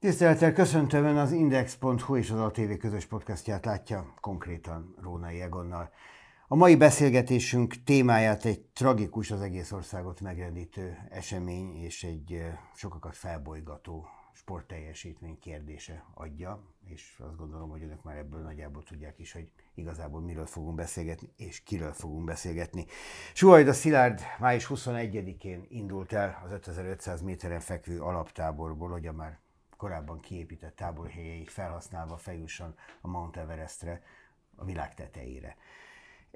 Tisztelettel köszöntöm Ön az Index.hu és az ATV közös podcastját látja konkrétan Rónai Egonnal. A mai beszélgetésünk témáját egy tragikus, az egész országot megrendítő esemény és egy sokakat felbolygató sportteljesítmény kérdése adja, és azt gondolom, hogy önök már ebből nagyjából tudják is, hogy igazából miről fogunk beszélgetni, és kiről fogunk beszélgetni. a Szilárd május 21-én indult el az 5500 méteren fekvő alaptáborból, hogy a már korábban kiépített táborhelyeig felhasználva feljusson a Mount Everestre, a világ tetejére.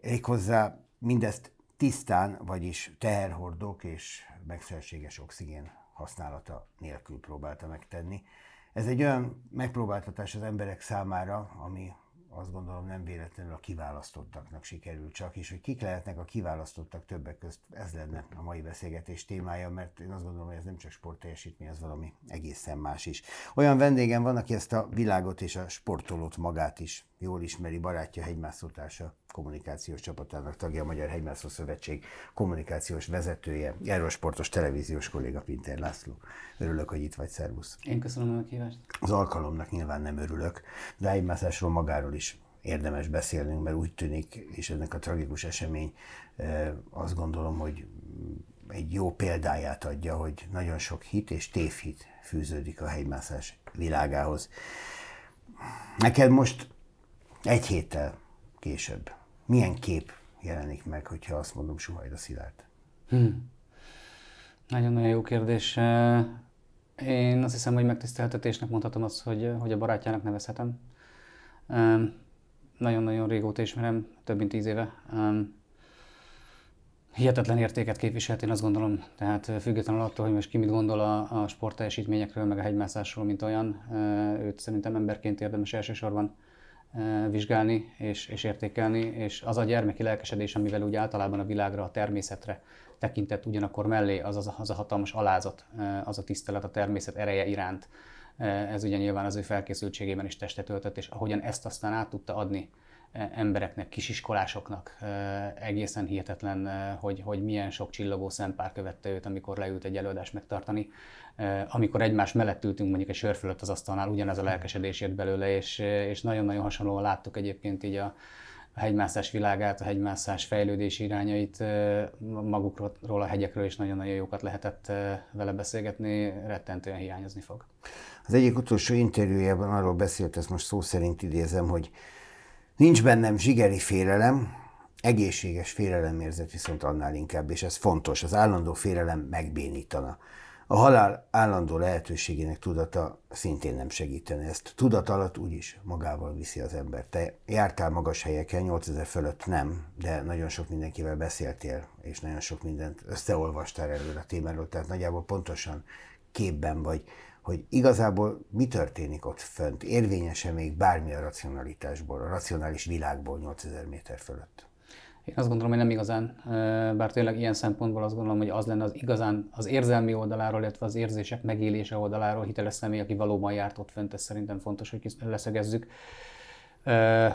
Méghozzá mindezt tisztán, vagyis teherhordók és megszerséges oxigén használata nélkül próbálta megtenni. Ez egy olyan megpróbáltatás az emberek számára, ami azt gondolom nem véletlenül a kiválasztottaknak sikerült csak, és hogy kik lehetnek a kiválasztottak többek közt, ez lenne a mai beszélgetés témája, mert én azt gondolom, hogy ez nem csak sportteljesítmény, ez valami egészen más is. Olyan vendégem van, aki ezt a világot és a sportolót magát is jól ismeri, barátja, hegymászótársa, kommunikációs csapatának tagja, a Magyar Hegymászó Szövetség kommunikációs vezetője, sportos televíziós kolléga Pinter László. Örülök, hogy itt vagy, szervusz. Én köszönöm a meghívást. Az alkalomnak nyilván nem örülök, de hegymászásról magáról is érdemes beszélnünk, mert úgy tűnik, és ennek a tragikus esemény azt gondolom, hogy egy jó példáját adja, hogy nagyon sok hit és tévhit fűződik a hegymászás világához. Neked most egy héttel később milyen kép jelenik meg, hogyha azt mondom Suhajda Szilárd? Hmm. Nagyon-nagyon jó kérdés. Én azt hiszem, hogy megtiszteltetésnek mondhatom azt, hogy, hogy a barátjának nevezhetem. Nagyon-nagyon régóta ismerem, több mint tíz éve. Hihetetlen értéket képviselt, én azt gondolom, tehát függetlenül attól, hogy most ki mit gondol a, a sportteljesítményekről, meg a hegymászásról, mint olyan, őt szerintem emberként érdemes elsősorban vizsgálni és, és értékelni, és az a gyermeki lelkesedés, amivel úgy általában a világra, a természetre tekintett ugyanakkor mellé, az, az, az a hatalmas alázat, az a tisztelet a természet ereje iránt, ez ugye nyilván az ő felkészültségében is testet öltött, és ahogyan ezt aztán át tudta adni embereknek, kisiskolásoknak egészen hihetetlen, hogy, hogy milyen sok csillogó szempár követte őt, amikor leült egy előadást megtartani. Amikor egymás mellett ültünk mondjuk egy sör fölött az asztalnál, ugyanez a lelkesedés jött belőle, és, és nagyon-nagyon hasonlóan láttuk egyébként így a, a hegymászás világát, a hegymászás fejlődési irányait, magukról, a hegyekről is nagyon-nagyon jókat lehetett vele beszélgetni, rettentően hiányozni fog. Az egyik utolsó interjújában arról beszélt, ezt most szó szerint idézem, hogy Nincs bennem zsigeri félelem, egészséges félelemérzet viszont annál inkább, és ez fontos, az állandó félelem megbénítana. A halál állandó lehetőségének tudata szintén nem segítene ezt. Tudat alatt úgyis magával viszi az ember. Te jártál magas helyeken, 8000 fölött nem, de nagyon sok mindenkivel beszéltél, és nagyon sok mindent összeolvastál erről a témáról, tehát nagyjából pontosan képben vagy hogy igazából mi történik ott fönt, érvényese még bármi a racionalitásból, a racionális világból 8000 méter fölött. Én azt gondolom, hogy nem igazán, bár tényleg ilyen szempontból azt gondolom, hogy az lenne az igazán az érzelmi oldaláról, illetve az érzések megélése oldaláról hiteles személy, aki valóban járt ott fönt, ez szerintem fontos, hogy leszögezzük.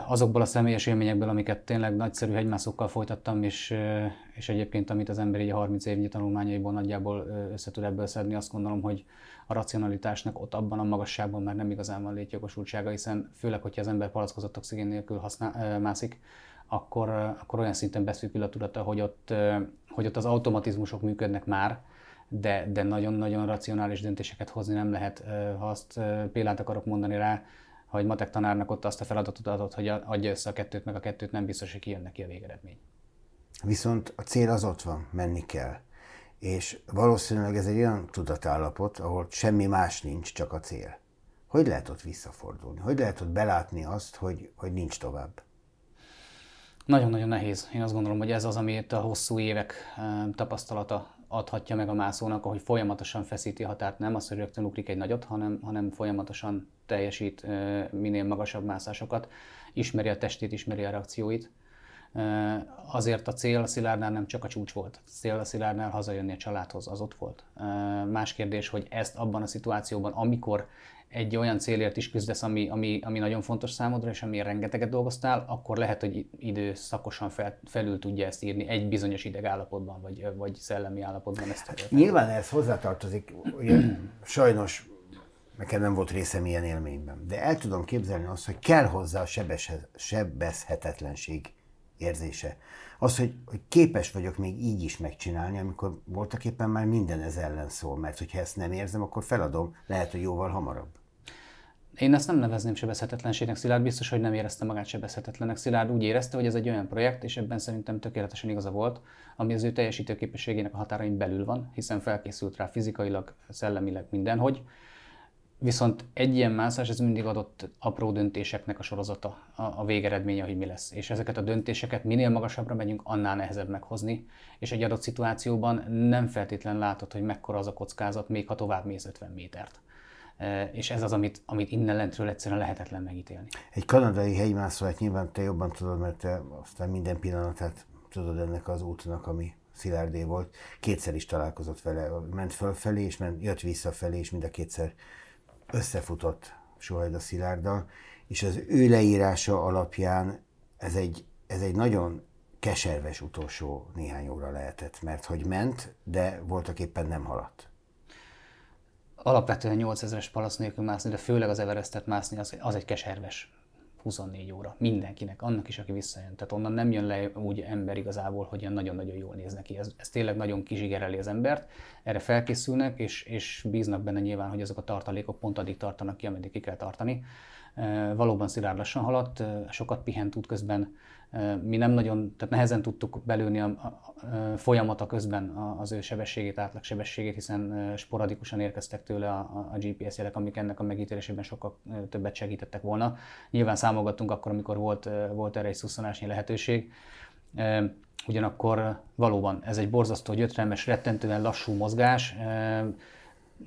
Azokból a személyes élményekből, amiket tényleg nagyszerű hegymászókkal folytattam, és, és egyébként amit az ember így a 30 évnyi tanulmányaiból nagyjából össze tud ebből szedni, azt gondolom, hogy a racionalitásnak ott abban a magasságban már nem igazán van létjogosultsága, hiszen főleg, hogyha az ember palackozott oxigén nélkül használ, mászik, akkor, akkor olyan szinten beszűkül a tudata, hogy ott, hogy ott az automatizmusok működnek már, de, de nagyon-nagyon racionális döntéseket hozni nem lehet. Ha azt példát akarok mondani rá, ha egy matek tanárnak ott azt a feladatot adott, hogy adja össze a kettőt, meg a kettőt nem biztos, hogy kijön neki a végeredmény. Viszont a cél az ott van, menni kell. És valószínűleg ez egy olyan tudatállapot, ahol semmi más nincs, csak a cél. Hogy lehet ott visszafordulni? Hogy lehet ott belátni azt, hogy, hogy nincs tovább? Nagyon-nagyon nehéz. Én azt gondolom, hogy ez az, amit a hosszú évek tapasztalata adhatja meg a mászónak, ahogy folyamatosan feszíti határt. Nem az, hogy rögtön ugrik egy nagyot, hanem, hanem folyamatosan teljesít minél magasabb mászásokat, ismeri a testét, ismeri a reakcióit Azért a cél a Szilárdnál nem csak a csúcs volt. A cél a Szilárdnál hazajönni a családhoz, az ott volt. Más kérdés, hogy ezt abban a szituációban, amikor egy olyan célért is küzdesz, ami, ami, ami nagyon fontos számodra, és amiért rengeteget dolgoztál, akkor lehet, hogy időszakosan fel, felül tudja ezt írni egy bizonyos idegállapotban, vagy, vagy szellemi állapotban. Ezt hát, nyilván ez hozzátartozik, ugye, sajnos nekem nem volt részem ilyen élményben. De el tudom képzelni azt, hogy kell hozzá a sebezhetetlenség érzése. Az, hogy, hogy képes vagyok még így is megcsinálni, amikor voltak éppen már minden ez ellen szól, mert hogyha ezt nem érzem, akkor feladom, lehet, hogy jóval hamarabb. Én ezt nem nevezném sebezhetetlenségnek. Szilárd biztos, hogy nem érezte magát sebezhetetlennek. Szilárd úgy érezte, hogy ez egy olyan projekt, és ebben szerintem tökéletesen igaza volt, ami az ő teljesítőképességének a határain belül van, hiszen felkészült rá fizikailag, szellemileg mindenhogy. Viszont egy ilyen mászás, ez mindig adott apró döntéseknek a sorozata, a, a végeredménye, hogy mi lesz. És ezeket a döntéseket minél magasabbra megyünk, annál nehezebb meghozni. És egy adott szituációban nem feltétlen látod, hogy mekkora az a kockázat, még ha tovább mész 50 métert. E, és ez az, amit, amit innen lentről egyszerűen lehetetlen megítélni. Egy kanadai hegymászó, hát nyilván te jobban tudod, mert te aztán minden pillanatát tudod ennek az útnak, ami Szilárdé volt. Kétszer is találkozott vele, ment fölfelé, és ment, jött visszafelé, és mind a kétszer összefutott Sohajda Szilárddal, és az ő leírása alapján ez egy, ez egy nagyon keserves utolsó néhány óra lehetett, mert hogy ment, de voltak éppen nem haladt. Alapvetően 8000-es palasz nélkül mászni, de főleg az Everestet mászni, az, az egy keserves 24 óra. Mindenkinek, annak is, aki visszajön. Tehát onnan nem jön le úgy ember igazából, hogy ilyen nagyon-nagyon jól néz neki. Ez, ez tényleg nagyon kizsigereli az embert. Erre felkészülnek, és, és bíznak benne nyilván, hogy azok a tartalékok pont addig tartanak ki, ameddig ki kell tartani. E, valóban szilárd lassan haladt, sokat pihent út közben, mi nem nagyon, tehát nehezen tudtuk belőni a, a, a folyamata közben az ő sebességét, átlagsebességét, hiszen sporadikusan érkeztek tőle a, a GPS jelek, amik ennek a megítélésében sokkal többet segítettek volna. Nyilván számolgattunk akkor, amikor volt, volt erre egy szusszanásnyi lehetőség. Ugyanakkor valóban ez egy borzasztó gyötrelmes, rettentően lassú mozgás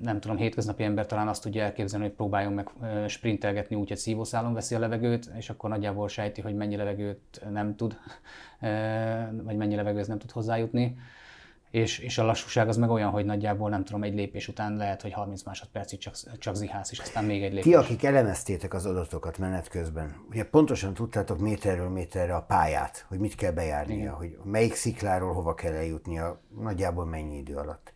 nem tudom, hétköznapi ember talán azt tudja elképzelni, hogy próbáljon meg sprintelgetni úgy, hogy szívószálon veszi a levegőt, és akkor nagyjából sejti, hogy mennyi levegőt nem tud, vagy mennyi levegőt nem tud hozzájutni. És, és a lassúság az meg olyan, hogy nagyjából nem tudom, egy lépés után lehet, hogy 30 másodpercig csak, csak zihász, és aztán még egy lépés. Ti, akik elemeztétek az adatokat menet közben, ugye pontosan tudtátok méterről méterre a pályát, hogy mit kell bejárnia, Igen. hogy melyik szikláról hova kell eljutnia, nagyjából mennyi idő alatt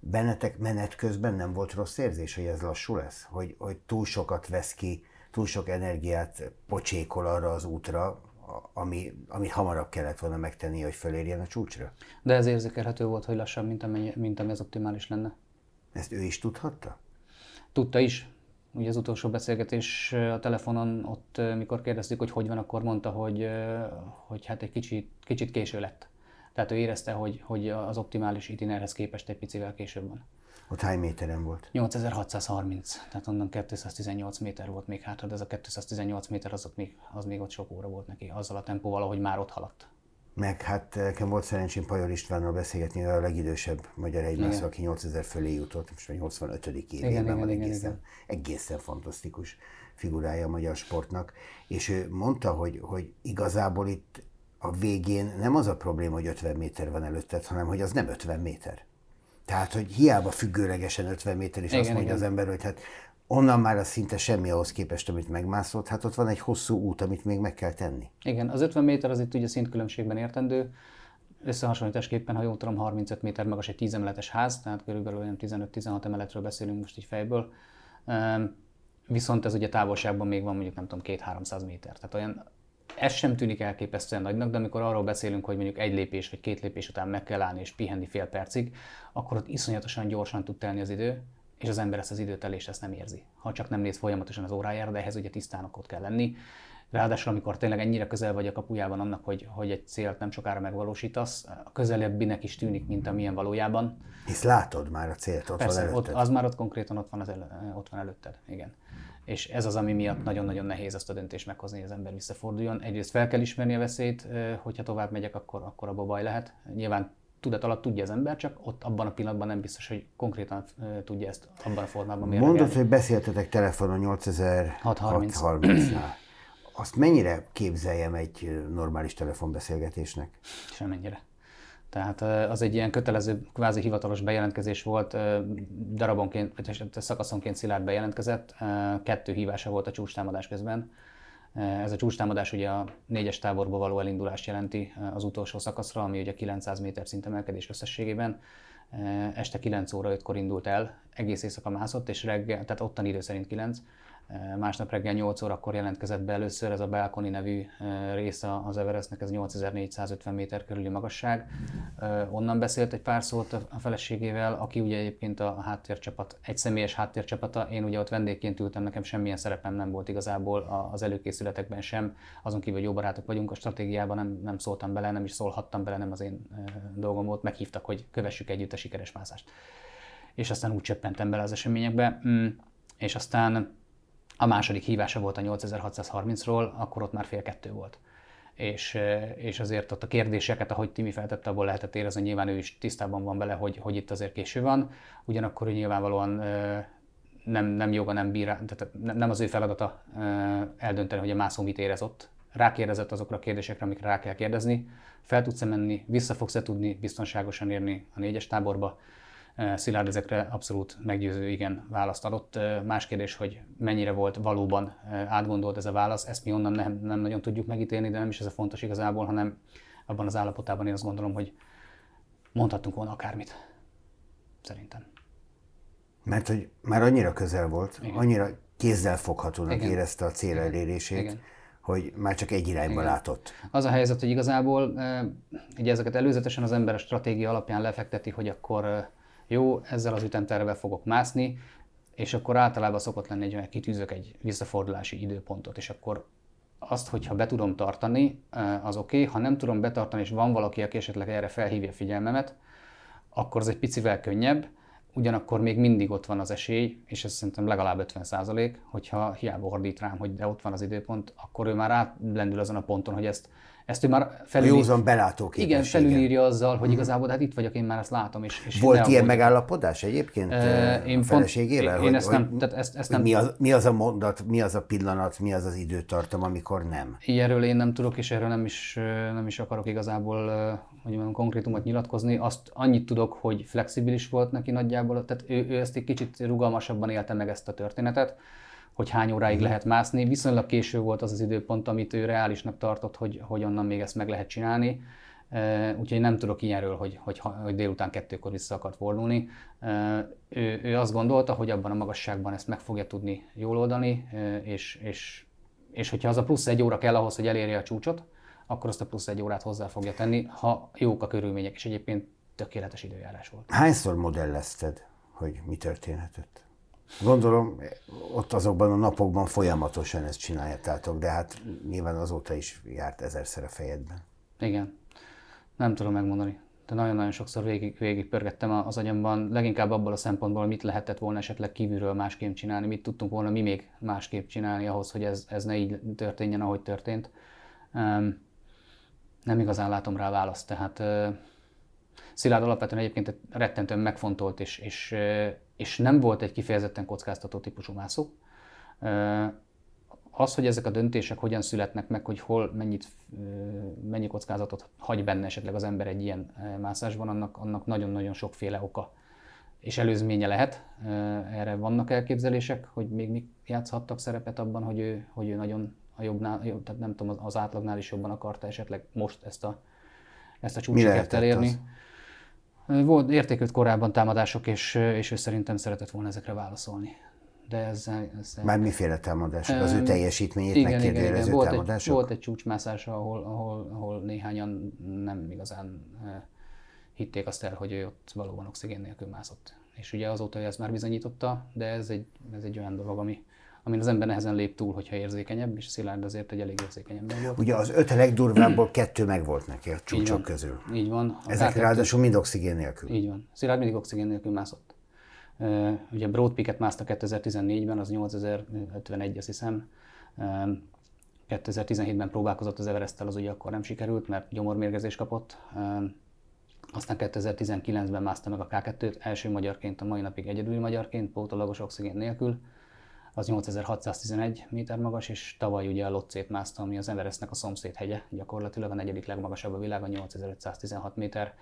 bennetek menet közben nem volt rossz érzés, hogy ez lassú lesz? Hogy, hogy túl sokat vesz ki, túl sok energiát pocsékol arra az útra, ami, amit hamarabb kellett volna megtenni, hogy fölérjen a csúcsra? De ez érzékelhető volt, hogy lassabb, mint, amennyi, mint ami az optimális lenne. Ezt ő is tudhatta? Tudta is. Ugye az utolsó beszélgetés a telefonon, ott mikor kérdeztük, hogy hogy van, akkor mondta, hogy, hogy hát egy kicsit, kicsit késő lett. Tehát ő érezte, hogy, hogy az optimális itinerhez képest egy picivel később van. Ott hány méteren volt? 8630, tehát onnan 218 méter volt még hátra, de ez a 218 méter az, még, az még ott sok óra volt neki, azzal a tempóval, ahogy már ott haladt. Meg hát nekem volt szerencsém Pajor Istvánnal beszélgetni, a legidősebb magyar egymászó, aki 8000 fölé jutott, most már 85. évében igen, van, igen, egészen, igen. egészen fantasztikus figurája a magyar sportnak, és ő mondta, hogy, hogy igazából itt a végén nem az a probléma, hogy 50 méter van előtted, hanem hogy az nem 50 méter. Tehát, hogy hiába függőlegesen 50 méter, és igen, azt mondja igen. az ember, hogy hát onnan már az szinte semmi ahhoz képest, amit megmászott, hát ott van egy hosszú út, amit még meg kell tenni. Igen, az 50 méter az itt ugye szintkülönbségben értendő, összehasonlításképpen, ha jól tudom, 35 méter magas egy 10 emeletes ház, tehát körülbelül olyan 15-16 emeletről beszélünk most így fejből. Viszont ez ugye távolságban még van mondjuk nem tudom, 2-300 méter. Tehát olyan ez sem tűnik elképesztően nagynak, de amikor arról beszélünk, hogy mondjuk egy lépés vagy két lépés után meg kell állni és pihenni fél percig, akkor ott iszonyatosan gyorsan tud telni az idő, és az ember ezt az időtelést ezt nem érzi. Ha csak nem néz folyamatosan az órájára, de ehhez ugye tisztának ott kell lenni. Ráadásul, amikor tényleg ennyire közel vagy a kapujában annak, hogy, hogy egy célt nem sokára megvalósítasz, a közelebbinek is tűnik, mint amilyen valójában. Hisz látod már a célt, ott Persze, van előtted. Ott, az már ott konkrétan ott van, az el, ott van előtted, igen és ez az, ami miatt nagyon-nagyon nehéz azt a döntést meghozni, hogy az ember visszaforduljon. Egyrészt fel kell ismerni a veszélyt, hogyha tovább megyek, akkor, akkor abba baj lehet. Nyilván tudat alatt tudja az ember, csak ott abban a pillanatban nem biztos, hogy konkrétan tudja ezt abban a formában mérlegelni. Mondod, hogy beszéltetek telefonon 8630-nál. Azt mennyire képzeljem egy normális telefonbeszélgetésnek? Semmennyire. Tehát az egy ilyen kötelező, kvázi hivatalos bejelentkezés volt, darabonként, vagy szakaszonként Szilárd bejelentkezett, kettő hívása volt a csúcstámadás közben. Ez a csúcstámadás ugye a négyes táborba való elindulást jelenti az utolsó szakaszra, ami ugye 900 méter szint emelkedés összességében. este 9 óra 5-kor indult el, egész éjszaka mászott, és reggel, tehát ottani idő szerint 9, Másnap reggel 8 órakor jelentkezett be először ez a Balcony nevű része az Everestnek, ez 8450 méter körüli magasság. Onnan beszélt egy pár szót a feleségével, aki ugye egyébként a háttércsapat, egy személyes háttércsapata. Én ugye ott vendégként ültem, nekem semmilyen szerepem nem volt igazából az előkészületekben sem, azon kívül, hogy jó barátok vagyunk, a stratégiában nem, nem szóltam bele, nem is szólhattam bele, nem az én dolgom volt, meghívtak, hogy kövessük együtt a sikeres mászást. És aztán úgy csöppentem bele az eseményekbe, mm, és aztán a második hívása volt a 8630-ról, akkor ott már fél kettő volt. És, és azért ott a kérdéseket, ahogy Timi feltette, abból lehetett érezni, nyilván ő is tisztában van bele, hogy, hogy itt azért késő van. Ugyanakkor ő nyilvánvalóan nem, nem joga, nem bír, tehát nem az ő feladata eldönteni, hogy a mászó mit érez ott. Rákérdezett azokra a kérdésekre, amikre rá kell kérdezni. Fel tudsz-e menni, vissza fogsz-e tudni biztonságosan érni a négyes táborba, Szilárd ezekre abszolút meggyőző igen választ adott. Más kérdés, hogy mennyire volt valóban átgondolt ez a válasz, ezt mi onnan nem, nem nagyon tudjuk megítélni, de nem is ez a fontos igazából, hanem abban az állapotában én azt gondolom, hogy mondhattunk volna akármit. Szerintem. Mert hogy már annyira közel volt, igen. annyira kézzel foghatónak igen. érezte a cél elérését, igen. hogy már csak egy irányba Igen. látott. Az a helyzet, hogy igazából ugye ezeket előzetesen az ember a stratégia alapján lefekteti, hogy akkor jó, ezzel az ütemtervel fogok mászni, és akkor általában szokott lenni egy olyan, kitűzök egy visszafordulási időpontot, és akkor azt, hogyha be tudom tartani, eh, az oké, okay. ha nem tudom betartani, és van valaki, aki esetleg erre felhívja a figyelmemet, akkor az egy picivel könnyebb, ugyanakkor még mindig ott van az esély, és ez szerintem legalább 50 százalék, hogyha hiába ordít rám, hogy de ott van az időpont, akkor ő már átlendül azon a ponton, hogy ezt ezt ő már felülír... Józan belátó Igen, felülírja azzal, hogy mm. igazából hát itt vagyok, én már ezt látom. És, és Volt ilyen megállapodás egyébként uh, én a feleségével? Pont, én ezt nem, tehát ezt, ezt nem... Mi az, mi az a mondat, mi az a pillanat, mi az az időtartam, amikor nem? Ilyenről én nem tudok, és erről nem is, nem is akarok igazából hogy mondjam, konkrétumot nyilatkozni. Azt annyit tudok, hogy flexibilis volt neki nagyjából, tehát ő, ő ezt egy kicsit rugalmasabban élte meg ezt a történetet hogy hány óráig mm. lehet mászni. Viszonylag késő volt az az időpont, amit ő reálisnak tartott, hogy, hogy onnan még ezt meg lehet csinálni. Úgyhogy nem tudok ilyenről, hogy, hogy, hogy délután kettőkor vissza akart fordulni. Ő, ő azt gondolta, hogy abban a magasságban ezt meg fogja tudni jól oldani, és, és, és hogyha az a plusz egy óra kell ahhoz, hogy elérje a csúcsot, akkor azt a plusz egy órát hozzá fogja tenni, ha jók a körülmények, és egyébként tökéletes időjárás volt. Hányszor modellezted, hogy mi történhetett? Gondolom, ott azokban a napokban folyamatosan ezt csináljátok, de hát nyilván azóta is járt ezerszer a fejedben. Igen. Nem tudom megmondani. De nagyon-nagyon sokszor végig, végig pörgettem az agyamban, leginkább abból a szempontból, mit lehetett volna esetleg kívülről másképp csinálni, mit tudtunk volna mi még másképp csinálni ahhoz, hogy ez, ez ne így történjen, ahogy történt. Um, nem igazán látom rá választ, tehát uh, Szilárd alapvetően egyébként rettentően megfontolt és, és és nem volt egy kifejezetten kockáztató típusú mászó. Az, hogy ezek a döntések hogyan születnek meg, hogy hol mennyit, mennyi kockázatot hagy benne esetleg az ember egy ilyen mászásban, annak, annak nagyon-nagyon sokféle oka és előzménye lehet. Erre vannak elképzelések, hogy még mik játszhattak szerepet abban, hogy ő, hogy ő nagyon a jobbnál, jobb, tehát nem tudom, az átlagnál is jobban akarta esetleg most ezt a, ezt a csúcsokért elérni. Az? Volt értékült korábban támadások, és, és ő szerintem szeretett volna ezekre válaszolni. De ezzel, ezzel... Már miféle támadások? Az ő teljesítményét igen, megkérdőjelező igen, igen. Volt támadások? Egy, volt egy csúcsmászás, ahol, ahol, ahol néhányan nem igazán hitték azt el, hogy ő ott valóban oxigén nélkül mászott. És ugye azóta ez már bizonyította, de ez egy, ez egy olyan dolog, ami, amin az ember nehezen lép túl, hogyha érzékenyebb, és Szilárd azért egy elég érzékeny ember volt. Ugye az öt legdurvábból kettő meg volt neki a csúcsok így van, közül. Így van. A Ezek K2... ráadásul mind oxigén nélkül. Így van. Szilárd mindig oxigén nélkül mászott. Uh, ugye Broad Peak-et mászta 2014-ben, az 8051, azt hiszem. Uh, 2017-ben próbálkozott az everest az ugye akkor nem sikerült, mert gyomormérgezés kapott. Uh, aztán 2019-ben mászta meg a K2-t, első magyarként, a mai napig egyedüli magyarként, pótolagos oxigén nélkül az 8611 méter magas, és tavaly ugye a Lotcét mászta, ami az Everestnek a szomszéd hegye, gyakorlatilag a negyedik legmagasabb a világon, 8516 méter,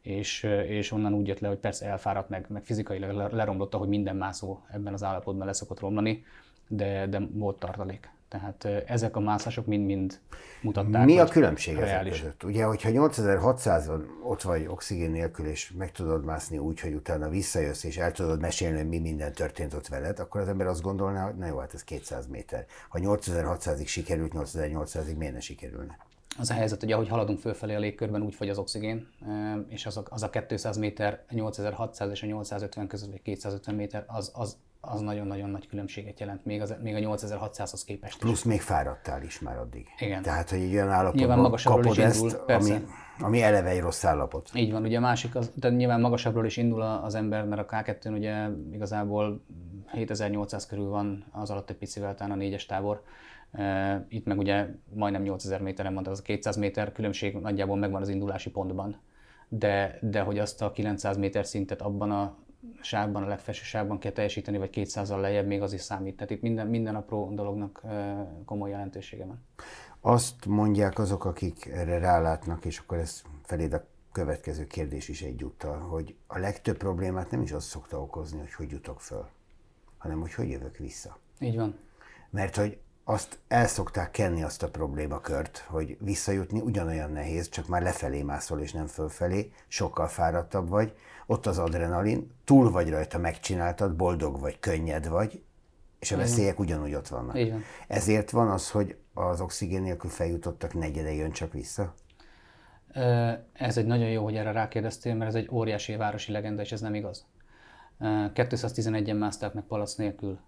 és, és onnan úgy jött le, hogy persze elfáradt, meg, meg fizikailag leromlott, hogy minden mászó ebben az állapotban leszokott romlani, de, de volt tartalék. Tehát ezek a mászások mind-mind mutatták. Mi a különbség ezek között? Ugye, hogyha 8600-on ott vagy oxigén nélkül, és meg tudod mászni úgy, hogy utána visszajössz, és el tudod mesélni, hogy mi minden történt ott veled, akkor az ember azt gondolná, hogy na jó, hát ez 200 méter. Ha 8600-ig sikerült, 8800-ig miért ne sikerülne? Az a helyzet, hogy ahogy haladunk fölfelé a légkörben, úgy fogy az oxigén, és az a, az a 200 méter, 8600 és a 850 között, vagy 250 méter, az, az az nagyon-nagyon nagy különbséget jelent, még, az, még a 8600-hoz képest. Plusz még fáradtál is már addig. Igen. Tehát, hogy egy olyan állapotban kapod ezt, indul, ami, ami eleve egy rossz állapot. Így van, ugye a másik, az, tehát nyilván magasabbról is indul az ember, mert a K2-n ugye igazából 7800 körül van az alatt egy picivel, talán a négyes tábor. Itt meg ugye majdnem 8000 méteren van, az a 200 méter különbség nagyjából megvan az indulási pontban. De, de hogy azt a 900 méter szintet abban a sávban, a legfelső sávban kell teljesíteni, vagy 200-al lejjebb, még az is számít. Tehát itt minden, minden apró dolognak komoly jelentősége van. Azt mondják azok, akik erre rálátnak, és akkor ez feléd a következő kérdés is egyúttal, hogy a legtöbb problémát nem is az szokta okozni, hogy hogy jutok föl, hanem hogy hogy jövök vissza. Így van. Mert hogy azt el szokták kenni azt a problémakört, hogy visszajutni ugyanolyan nehéz, csak már lefelé mászol és nem fölfelé, sokkal fáradtabb vagy, ott az adrenalin, túl vagy rajta, megcsináltad, boldog vagy, könnyed vagy, és a veszélyek ugyanúgy ott vannak. Igen. Ezért van az, hogy az oxigén nélkül feljutottak negyede jön csak vissza? Ez egy nagyon jó, hogy erre rákérdeztél, mert ez egy óriási városi legenda, és ez nem igaz. 211-en mászták meg palac nélkül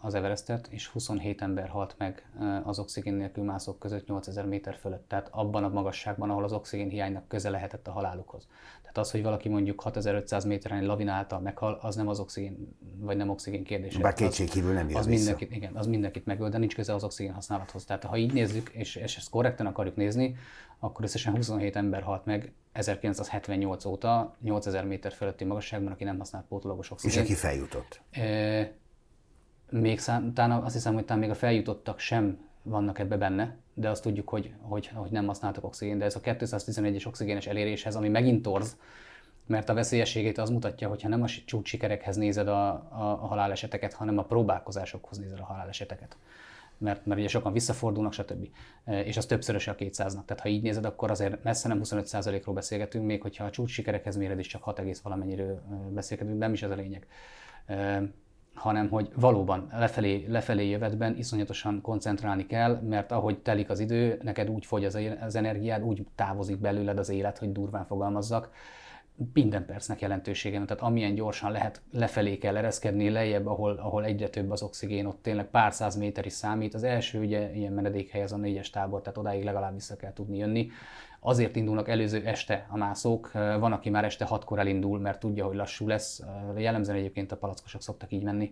az Everestet, és 27 ember halt meg az oxigén nélkül mászók között 8000 méter fölött. Tehát abban a magasságban, ahol az oxigén hiánynak köze lehetett a halálukhoz. Tehát az, hogy valaki mondjuk 6500 méteren egy lavina által meghal, az nem az oxigén, vagy nem oxigén kérdése. Bár kétségkívül nem az mindenkit, igen, az mindenkit megöl, de nincs köze az oxigén használathoz. Tehát ha így nézzük, és, és ezt korrekten akarjuk nézni, akkor összesen 27 ember halt meg 1978 óta 8000 méter fölötti magasságban, aki nem használt pótolagos oxigén. És aki feljutott. E, még szám, talán azt hiszem, hogy talán még a feljutottak sem vannak ebbe benne, de azt tudjuk, hogy, hogy, hogy nem használtak oxigén. De ez a 211-es oxigénes eléréshez, ami megint torz, mert a veszélyességét az mutatja, hogyha nem a csúcs sikerekhez nézed a, a, a haláleseteket, hanem a próbálkozásokhoz nézed a haláleseteket. Mert, mert ugye sokan visszafordulnak, stb. És az többszörös a 200-nak. Tehát ha így nézed, akkor azért messze nem 25%-ról beszélgetünk, még hogyha a csúcs sikerekhez méred is csak 6, valamennyiről beszélgetünk, de nem is ez a lényeg hanem hogy valóban lefelé, lefelé jövetben iszonyatosan koncentrálni kell, mert ahogy telik az idő, neked úgy fogy az, az energiád, úgy távozik belőled az élet, hogy durván fogalmazzak, minden percnek jelentősége van. Tehát amilyen gyorsan lehet, lefelé kell ereszkedni, lejjebb, ahol, ahol egyre több az oxigén, ott tényleg pár száz méter is számít. Az első ugye ilyen menedékhely az a négyes tábor, tehát odáig legalább vissza kell tudni jönni. Azért indulnak előző este a mászók, van, aki már este hatkor elindul, mert tudja, hogy lassú lesz. Jellemzően egyébként a palackosok szoktak így menni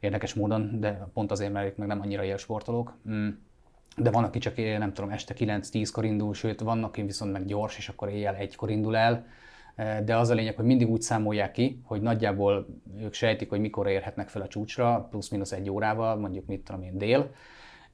érdekes módon, de pont azért, mert meg nem annyira él sportolók. Mm. De van, aki csak nem tudom, este 9-10-kor indul, sőt, vannak, aki viszont meg gyors, és akkor éjjel egykor indul el de az a lényeg, hogy mindig úgy számolják ki, hogy nagyjából ők sejtik, hogy mikor érhetnek fel a csúcsra, plusz-minusz egy órával, mondjuk mit tudom én dél,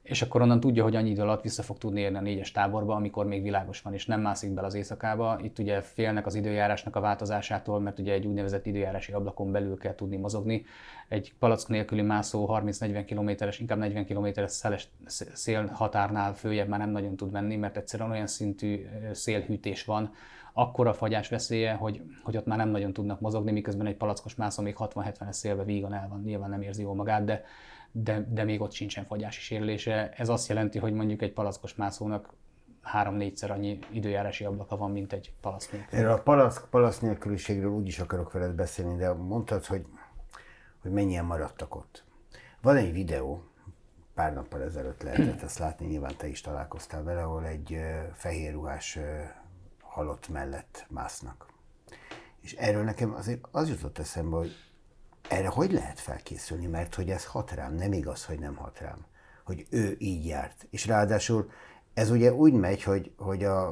és akkor onnan tudja, hogy annyi idő alatt vissza fog tudni érni a négyes táborba, amikor még világos van, és nem mászik bele az éjszakába. Itt ugye félnek az időjárásnak a változásától, mert ugye egy úgynevezett időjárási ablakon belül kell tudni mozogni. Egy palack nélküli mászó 30-40 kilométeres, inkább 40 kilométeres szeles szél határnál följebb már nem nagyon tud menni, mert egyszerűen olyan szintű szélhűtés van, akkora fagyás veszélye, hogy, hogy ott már nem nagyon tudnak mozogni, miközben egy palackos mászó még 60-70-es szélbe vígan el van, nyilván nem érzi jól magát, de, de, de még ott sincsen fagyási sérülése. Ez azt jelenti, hogy mondjuk egy palackos mászónak három-négyszer annyi időjárási ablaka van, mint egy palasz nélkül. Erről a palasz, palasz nélküliségről úgy is akarok veled beszélni, de mondtad, hogy, hogy mennyien maradtak ott. Van egy videó, pár nappal ezelőtt lehetett ezt látni, nyilván te is találkoztál vele, ahol egy fehér ruhás halott mellett másznak. És erről nekem azért az jutott eszembe, hogy erre hogy lehet felkészülni, mert hogy ez hat rám, nem igaz, hogy nem hat rám, hogy ő így járt. És ráadásul ez ugye úgy megy, hogy, hogy a,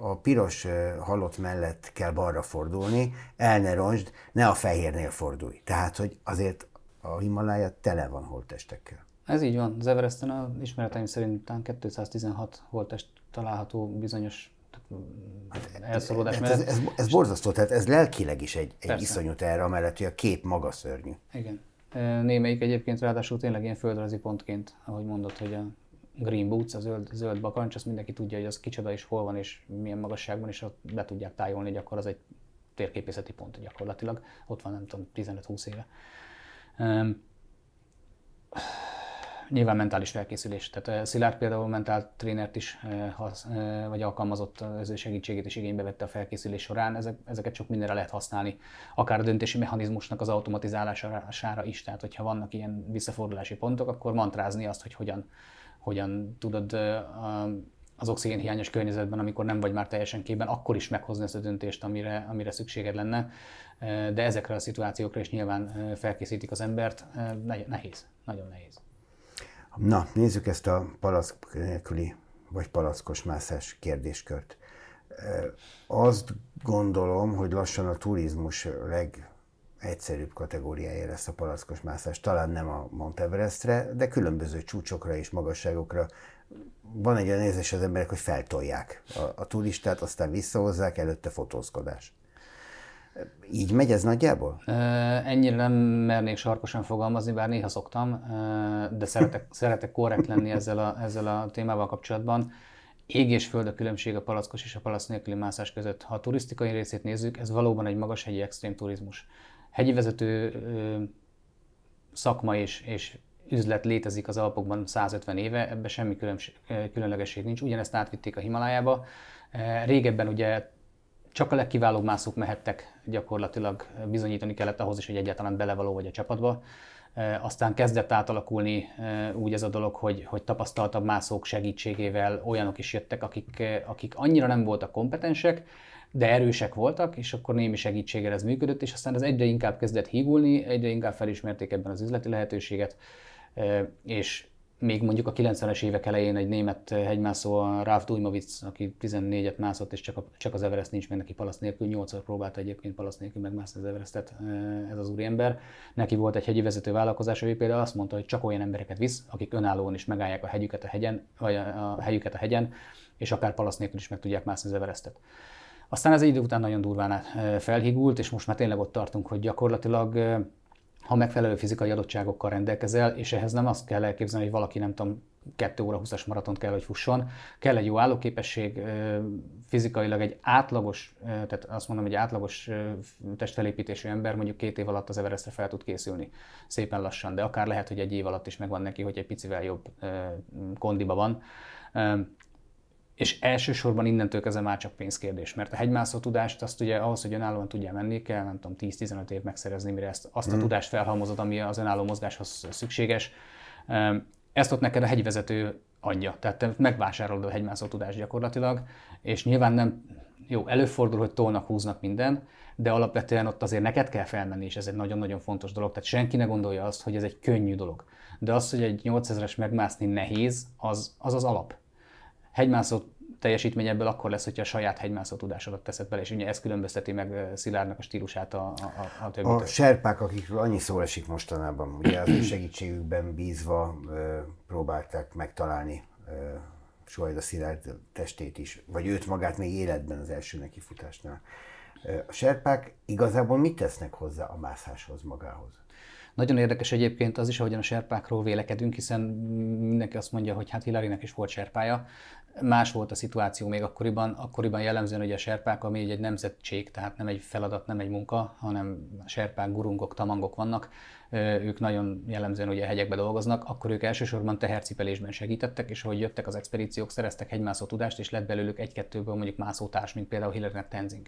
a piros halott mellett kell balra fordulni, el ne roncsd, ne a fehérnél fordulj. Tehát, hogy azért a Himalája tele van holtestekkel. Ez így van. Az Everesten a ismereteim szerint 216 holtest található bizonyos hát, elszólódás mellett. Ez, ez, ez borzasztó, tehát ez lelkileg is egy, egy iszonyú erre, amellett, hogy a kép maga szörnyű. Igen. némelyik egyébként ráadásul tényleg ilyen földrajzi pontként, ahogy mondott, hogy a Green Boots, a zöld, zöld bakancs, azt mindenki tudja, hogy az kicsoda is hol van és milyen magasságban, és ott be tudják tájolni, hogy akkor az egy térképészeti pont gyakorlatilag. Ott van, nem tudom, 15-20 éve. Um, nyilván mentális felkészülés. Tehát Szilárd például mentál trénert is, hasz, vagy alkalmazott az ő segítségét is igénybe vette a felkészülés során. Ezek, ezeket sok mindenre lehet használni, akár a döntési mechanizmusnak az automatizálására is. Tehát, hogyha vannak ilyen visszafordulási pontok, akkor mantrázni azt, hogy hogyan, hogyan tudod az oxigénhiányos környezetben, amikor nem vagy már teljesen képben, akkor is meghozni ezt a döntést, amire, amire szükséged lenne. De ezekre a szituációkra is nyilván felkészítik az embert. Nehéz, nagyon nehéz. Na, nézzük ezt a palack nélküli, vagy palackos mászás kérdéskört. Azt gondolom, hogy lassan a turizmus legegyszerűbb kategóriája lesz a palackos mászás. Talán nem a Monteverestre, de különböző csúcsokra és magasságokra. Van egy olyan érzés az emberek, hogy feltolják a, a turistát, aztán visszahozzák, előtte fotózkodás. Így megy ez nagyjából? Ennyire nem mernék sarkosan fogalmazni, bár néha szoktam, de szeretek, szeretek korrekt lenni ezzel a, ezzel a témával kapcsolatban. Ég és föld a különbség a palackos és a palack nélküli mászás között. Ha a turisztikai részét nézzük, ez valóban egy magas hegyi extrém turizmus. Hegyi vezető szakma és, és üzlet létezik az Alpokban 150 éve, ebben semmi különlegesség nincs. Ugyanezt átvitték a Himalájába. Régebben ugye csak a legkiválóbb mászók mehettek gyakorlatilag, bizonyítani kellett ahhoz is, hogy egyáltalán belevaló vagy a csapatba. Aztán kezdett átalakulni úgy ez a dolog, hogy, hogy tapasztaltabb mászók segítségével olyanok is jöttek, akik, akik annyira nem voltak kompetensek, de erősek voltak, és akkor némi segítséggel ez működött, és aztán ez egyre inkább kezdett hígulni, egyre inkább felismerték ebben az üzleti lehetőséget, és még mondjuk a 90-es évek elején egy német hegymászó, a Ralf Dujmovic, aki 14-et mászott, és csak, a, csak az Everest nincs meg neki palasz nélkül, 8 próbálta egyébként palasz nélkül megmászni az Everestet ez az úriember. Neki volt egy hegyi vezető vállalkozás, ő például azt mondta, hogy csak olyan embereket visz, akik önállóan is megállják a hegyüket a hegyen, vagy a helyüket a hegyen, és akár palasz nélkül is meg tudják mászni az Everestet. Aztán ez egy idő után nagyon durván felhigult, és most már tényleg ott tartunk, hogy gyakorlatilag ha megfelelő fizikai adottságokkal rendelkezel, és ehhez nem azt kell elképzelni, hogy valaki nem tudom, 2 óra 20-as maratont kell, hogy fusson. Kell egy jó állóképesség, fizikailag egy átlagos, tehát azt mondom, egy átlagos testfelépítésű ember mondjuk két év alatt az Everestre fel tud készülni. Szépen lassan, de akár lehet, hogy egy év alatt is megvan neki, hogy egy picivel jobb kondiba van. És elsősorban innentől kezdve már csak pénzkérdés, mert a hegymászó tudást azt ugye ahhoz, hogy önállóan tudja menni, kell nem tudom 10-15 év megszerezni, mire ezt, azt a mm. tudást felhalmozod, ami az önálló mozgáshoz szükséges. Ezt ott neked a hegyvezető adja, tehát te megvásárolod a hegymászó tudást gyakorlatilag, és nyilván nem, jó, előfordul, hogy tolnak, húznak minden, de alapvetően ott azért neked kell felmenni, és ez egy nagyon-nagyon fontos dolog. Tehát senki ne gondolja azt, hogy ez egy könnyű dolog. De az, hogy egy 8000-es megmászni nehéz, az az, az alap hegymászó teljesítmény ebből akkor lesz, hogyha a saját hegymászó tudásodat teszed bele, és ugye ez különbözteti meg Szilárdnak a stílusát a, a, a többi. A serpák, akikről annyi szó esik mostanában, ugye az ő segítségükben bízva ö, próbálták megtalálni ö, Suhajda Szilárd testét is, vagy őt magát még életben az első nekifutásnál. A serpák igazából mit tesznek hozzá a mászáshoz magához? Nagyon érdekes egyébként az is, ahogyan a serpákról vélekedünk, hiszen mindenki azt mondja, hogy hát Hilarynek is volt serpája. Más volt a szituáció még akkoriban, akkoriban jellemzően, hogy a serpák, ami egy nemzetség, tehát nem egy feladat, nem egy munka, hanem serpák, gurungok, tamangok vannak, ők nagyon jellemzően ugye hegyekbe dolgoznak, akkor ők elsősorban tehercipelésben segítettek, és ahogy jöttek az expedíciók, szereztek egymászó tudást, és lett belőlük egy-kettőből mondjuk mászótárs, mint például Hillary Tenzing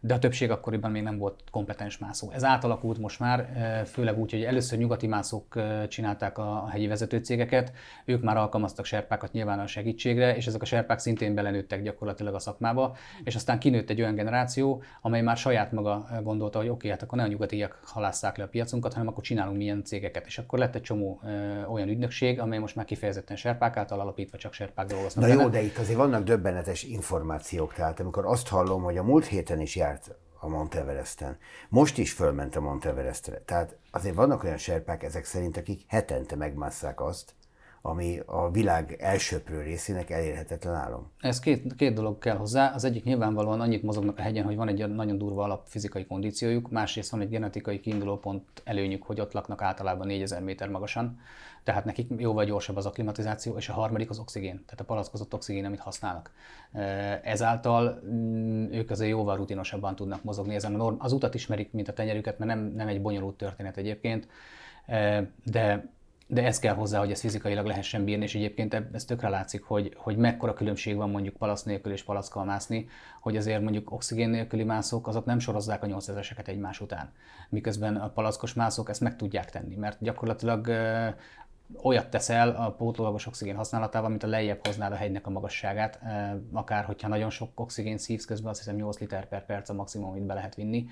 de a többség akkoriban még nem volt kompetens mászó. Ez átalakult most már, főleg úgy, hogy először nyugati mászók csinálták a hegyi vezetőcégeket, ők már alkalmaztak serpákat nyilván a segítségre, és ezek a serpák szintén belenőttek gyakorlatilag a szakmába, és aztán kinőtt egy olyan generáció, amely már saját maga gondolta, hogy oké, okay, hát akkor ne a nyugatiak halásszák le a piacunkat, hanem akkor csinálunk milyen cégeket. És akkor lett egy csomó olyan ügynökség, amely most már kifejezetten serpák által alapítva csak serpák dolgoznak. Na jó, de itt azért vannak döbbenetes információk, tehát amikor azt hallom, hogy a múlt héten is jár járt a Monteveresten. Most is fölment a Monteverestre. Tehát azért vannak olyan serpák ezek szerint, akik hetente megmásszák azt, ami a világ elsőprő részének elérhetetlen álom. Ez két, két dolog kell hozzá. Az egyik nyilvánvalóan annyit mozognak a hegyen, hogy van egy nagyon durva alapfizikai kondíciójuk, másrészt van egy genetikai kiindulópont előnyük, hogy ott laknak általában 4000 méter magasan, tehát nekik jóval gyorsabb az aklimatizáció, és a harmadik az oxigén, tehát a palackozott oxigén, amit használnak. Ezáltal mm, ők azért jóval rutinosabban tudnak mozogni ezen. Az utat ismerik, mint a tenyerüket, mert nem, nem egy bonyolult történet egyébként, de de ez kell hozzá, hogy ez fizikailag lehessen bírni, és egyébként ez tökre látszik, hogy, hogy mekkora különbség van mondjuk palasz nélkül és palackkal mászni, hogy azért mondjuk oxigén nélküli mászók azok nem sorozzák a 8000-eseket egymás után. Miközben a palackos mászók ezt meg tudják tenni, mert gyakorlatilag olyat teszel a pótlólagos oxigén használatával, mint a lejjebb hoznád a hegynek a magasságát, akár hogyha nagyon sok oxigén szívsz közben, azt hiszem 8 liter per perc a maximum, amit be lehet vinni,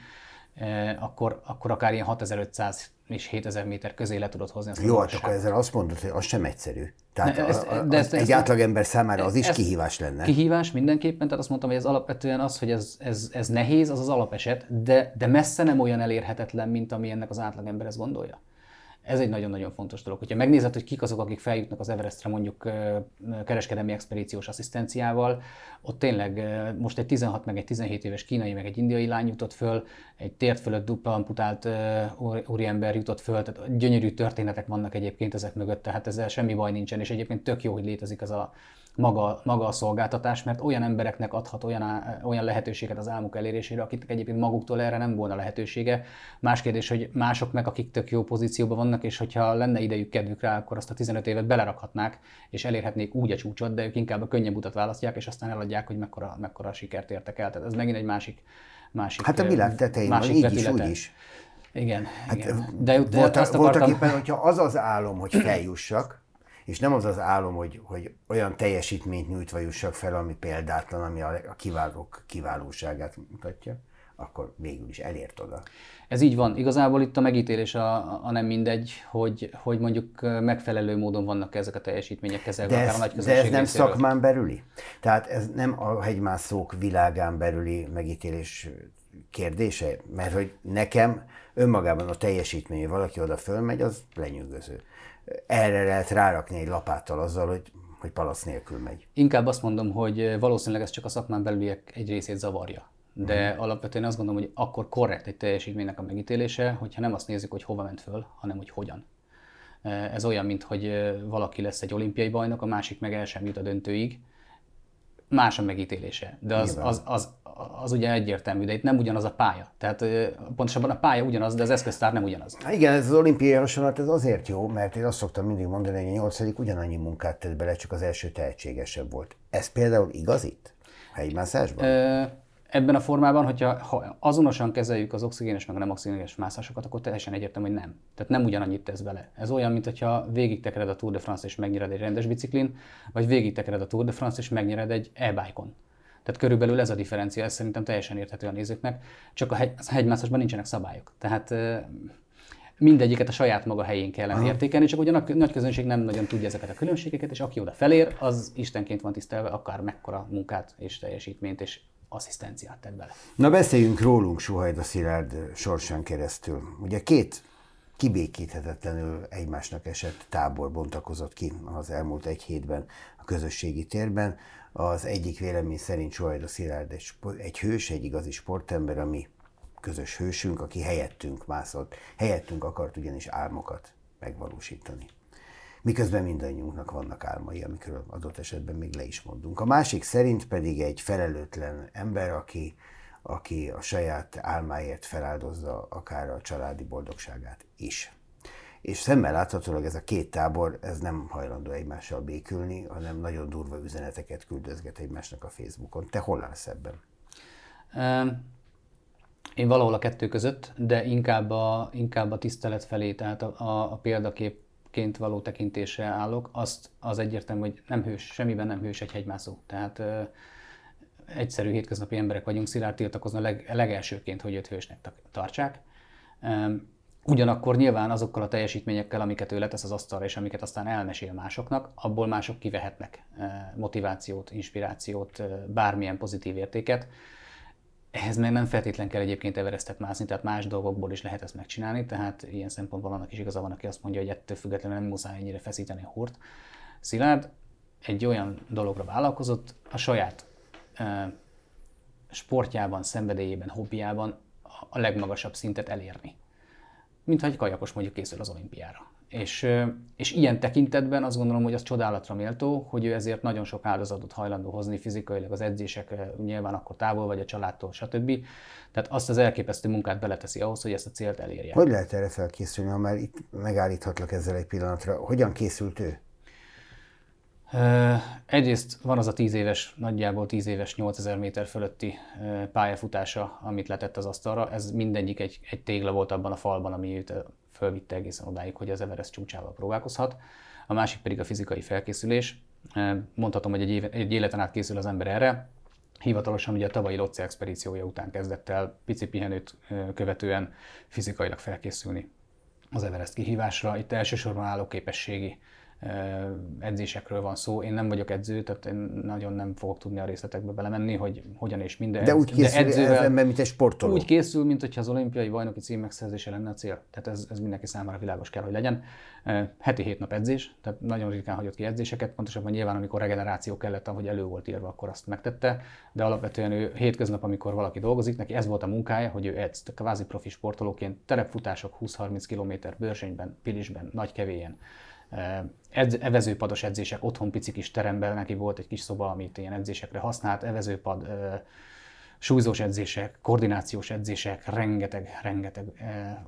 akkor, akkor akár ilyen 6500 és 7000 méter közé le tudod hozni. Azt Jó, hát akkor ezzel azt mondod, hogy az sem egyszerű. Tehát ne, ezt, a, a, de ezt, egy ezt, átlagember számára az is kihívás lenne. Kihívás mindenképpen, tehát azt mondtam, hogy ez alapvetően az, hogy ez, ez, ez nehéz, az az alapeset, de, de messze nem olyan elérhetetlen, mint ami ennek az átlagember ezt gondolja. Ez egy nagyon-nagyon fontos dolog. Hogyha megnézed, hogy kik azok, akik feljutnak az Everestre mondjuk kereskedelmi expedíciós asszisztenciával, ott tényleg most egy 16 meg egy 17 éves kínai meg egy indiai lány jutott föl, egy tért fölött dupla amputált úriember jutott föl, tehát gyönyörű történetek vannak egyébként ezek mögött, tehát ezzel semmi baj nincsen, és egyébként tök jó, hogy létezik ez a maga, maga a szolgáltatás, mert olyan embereknek adhat olyan, olyan lehetőséget az álmuk elérésére, akiknek egyébként maguktól erre nem volna lehetősége. Más kérdés, hogy mások meg, akik tök jó pozícióban vannak, és hogyha lenne idejük kedvük rá, akkor azt a 15 évet belerakhatnák, és elérhetnék úgy a csúcsot, de ők inkább a könnyebb utat választják, és aztán eladják, hogy mekkora, mekkora sikert értek el. Tehát ez megint egy másik, másik Hát a világ tetején másik van, így is, úgy is. Igen, hát igen. De, de voltak, azt akartam... voltak éppen, hogyha az az álom, hogy feljussak, és nem az az álom, hogy, hogy olyan teljesítményt nyújtva jussak fel, ami példátlan, ami a, a kiválók kiválóságát mutatja, akkor végül is elért oda. Ez így van. Igazából itt a megítélés a, a nem mindegy, hogy, hogy mondjuk megfelelő módon vannak ezek a teljesítmények kezelve, de ez, a nagy De ez nem részéről. szakmán belüli? Tehát ez nem a hegymászók világán belüli megítélés kérdése? Mert hogy nekem önmagában a teljesítmény, hogy valaki oda fölmegy, az lenyűgöző erre lehet rárakni egy lapáttal azzal, hogy, hogy palasz nélkül megy. Inkább azt mondom, hogy valószínűleg ez csak a szakmán belüliek egy részét zavarja. De uh-huh. alapvetően azt gondolom, hogy akkor korrekt egy teljesítménynek a megítélése, hogyha nem azt nézzük, hogy hova ment föl, hanem hogy hogyan. Ez olyan, mint hogy valaki lesz egy olimpiai bajnok, a másik meg el sem jut a döntőig. Más a megítélése. De az, az, az, az ugye egyértelmű, de itt nem ugyanaz a pálya. Tehát pontosabban a pálya ugyanaz, de az eszköztár nem ugyanaz. Há, igen, ez az olimpiai hasonlat ez azért jó, mert én azt szoktam mindig mondani, hogy a nyolcadik ugyanannyi munkát tett bele, csak az első tehetségesebb volt. Ez például igaz itt? Hegymászásban? Ebben a formában, hogyha ha azonosan kezeljük az oxigénes meg a nem oxigénes mászásokat, akkor teljesen egyértelmű, hogy nem. Tehát nem ugyanannyit tesz bele. Ez olyan, mint hogyha végig tekered a Tour de France és megnyered egy rendes biciklin, vagy végig tekered a Tour de France és megnyered egy e-bike-on. Tehát körülbelül ez a differencia, ez szerintem teljesen érthető a nézőknek, csak a, hegy, a hegymászásban nincsenek szabályok. Tehát mindegyiket a saját maga helyén kellene Aha. értékelni, csak ugye a nagy közönség nem nagyon tudja ezeket a különbségeket, és aki oda felér, az istenként van tisztelve, akár mekkora munkát és teljesítményt és asszisztenciát tett bele. Na beszéljünk rólunk Suhajda Szilárd sorsán keresztül. Ugye két kibékíthetetlenül egymásnak esett tábor bontakozott ki az elmúlt egy hétben a közösségi térben. Az egyik vélemény szerint Sohajda Szilárd egy, egy hős, egy igazi sportember, ami közös hősünk, aki helyettünk mászott, helyettünk akart ugyanis álmokat megvalósítani. Miközben mindannyiunknak vannak álmai, amikről adott esetben még le is mondunk. A másik szerint pedig egy felelőtlen ember, aki, aki a saját álmáért feláldozza akár a családi boldogságát is és szemmel láthatólag ez a két tábor, ez nem hajlandó egymással békülni, hanem nagyon durva üzeneteket küldözget egymásnak a Facebookon. Te hol állsz ebben? Én valahol a kettő között, de inkább a, inkább a tisztelet felé, tehát a, a, a példaképként való tekintésre állok. Azt az egyértelmű, hogy nem hős, semmiben nem hős egy hegymászó. Tehát ö, egyszerű hétköznapi emberek vagyunk, szilárd tiltakozna leg, legelsőként, hogy őt hősnek tartsák. Ugyanakkor nyilván azokkal a teljesítményekkel, amiket ő letesz az asztalra, és amiket aztán elmesél másoknak, abból mások kivehetnek eh, motivációt, inspirációt, bármilyen pozitív értéket. Ehhez meg nem feltétlen kell egyébként Everestet mászni, tehát más dolgokból is lehet ezt megcsinálni, tehát ilyen szempontból annak is igaza van, aki azt mondja, hogy ettől függetlenül nem muszáj ennyire feszíteni a húrt. Szilárd egy olyan dologra vállalkozott, a saját sportjában, szenvedélyében, hobbiában a legmagasabb szintet elérni. Mint ha egy kajakos mondjuk készül az olimpiára. És, és ilyen tekintetben azt gondolom, hogy az csodálatra méltó, hogy ő ezért nagyon sok áldozatot hajlandó hozni fizikailag az edzések, nyilván akkor távol vagy a családtól, stb. Tehát azt az elképesztő munkát beleteszi ahhoz, hogy ezt a célt elérje. Hogy lehet erre felkészülni, ha már itt megállíthatlak ezzel egy pillanatra? Hogyan készült ő? Egyrészt van az a 10 éves, nagyjából 10 éves 8000 méter fölötti pályafutása, amit letett az asztalra. Ez mindegyik egy, egy tégla volt abban a falban, ami őt fölvitte egészen odáig, hogy az Everest csúcsával próbálkozhat. A másik pedig a fizikai felkészülés. Mondhatom, hogy egy, éve, egy életen át készül az ember erre. Hivatalosan ugye a tavalyi Lotse expedíciója után kezdett el pici pihenőt követően fizikailag felkészülni az Everest kihívásra. Itt elsősorban állóképességi edzésekről van szó. Én nem vagyok edző, tehát én nagyon nem fogok tudni a részletekbe belemenni, hogy hogyan és minden. De úgy készül De edzővel, ember, mint egy sportoló. Úgy készül, mint hogyha az olimpiai bajnoki cím megszerzése lenne a cél. Tehát ez, ez mindenki számára világos kell, hogy legyen. Heti hét nap edzés, tehát nagyon ritkán hagyott ki edzéseket, pontosabban nyilván, amikor regeneráció kellett, hogy elő volt írva, akkor azt megtette, de alapvetően ő hétköznap, amikor valaki dolgozik, neki ez volt a munkája, hogy ő edz, kvázi profi sportolóként terepfutások 20-30 km bőrsényben, pilisben, nagy kevélyen edz, evezőpados edzések, otthon pici kis teremben, neki volt egy kis szoba, amit ilyen edzésekre használt, evezőpad, súlyzós edzések, koordinációs edzések, rengeteg, rengeteg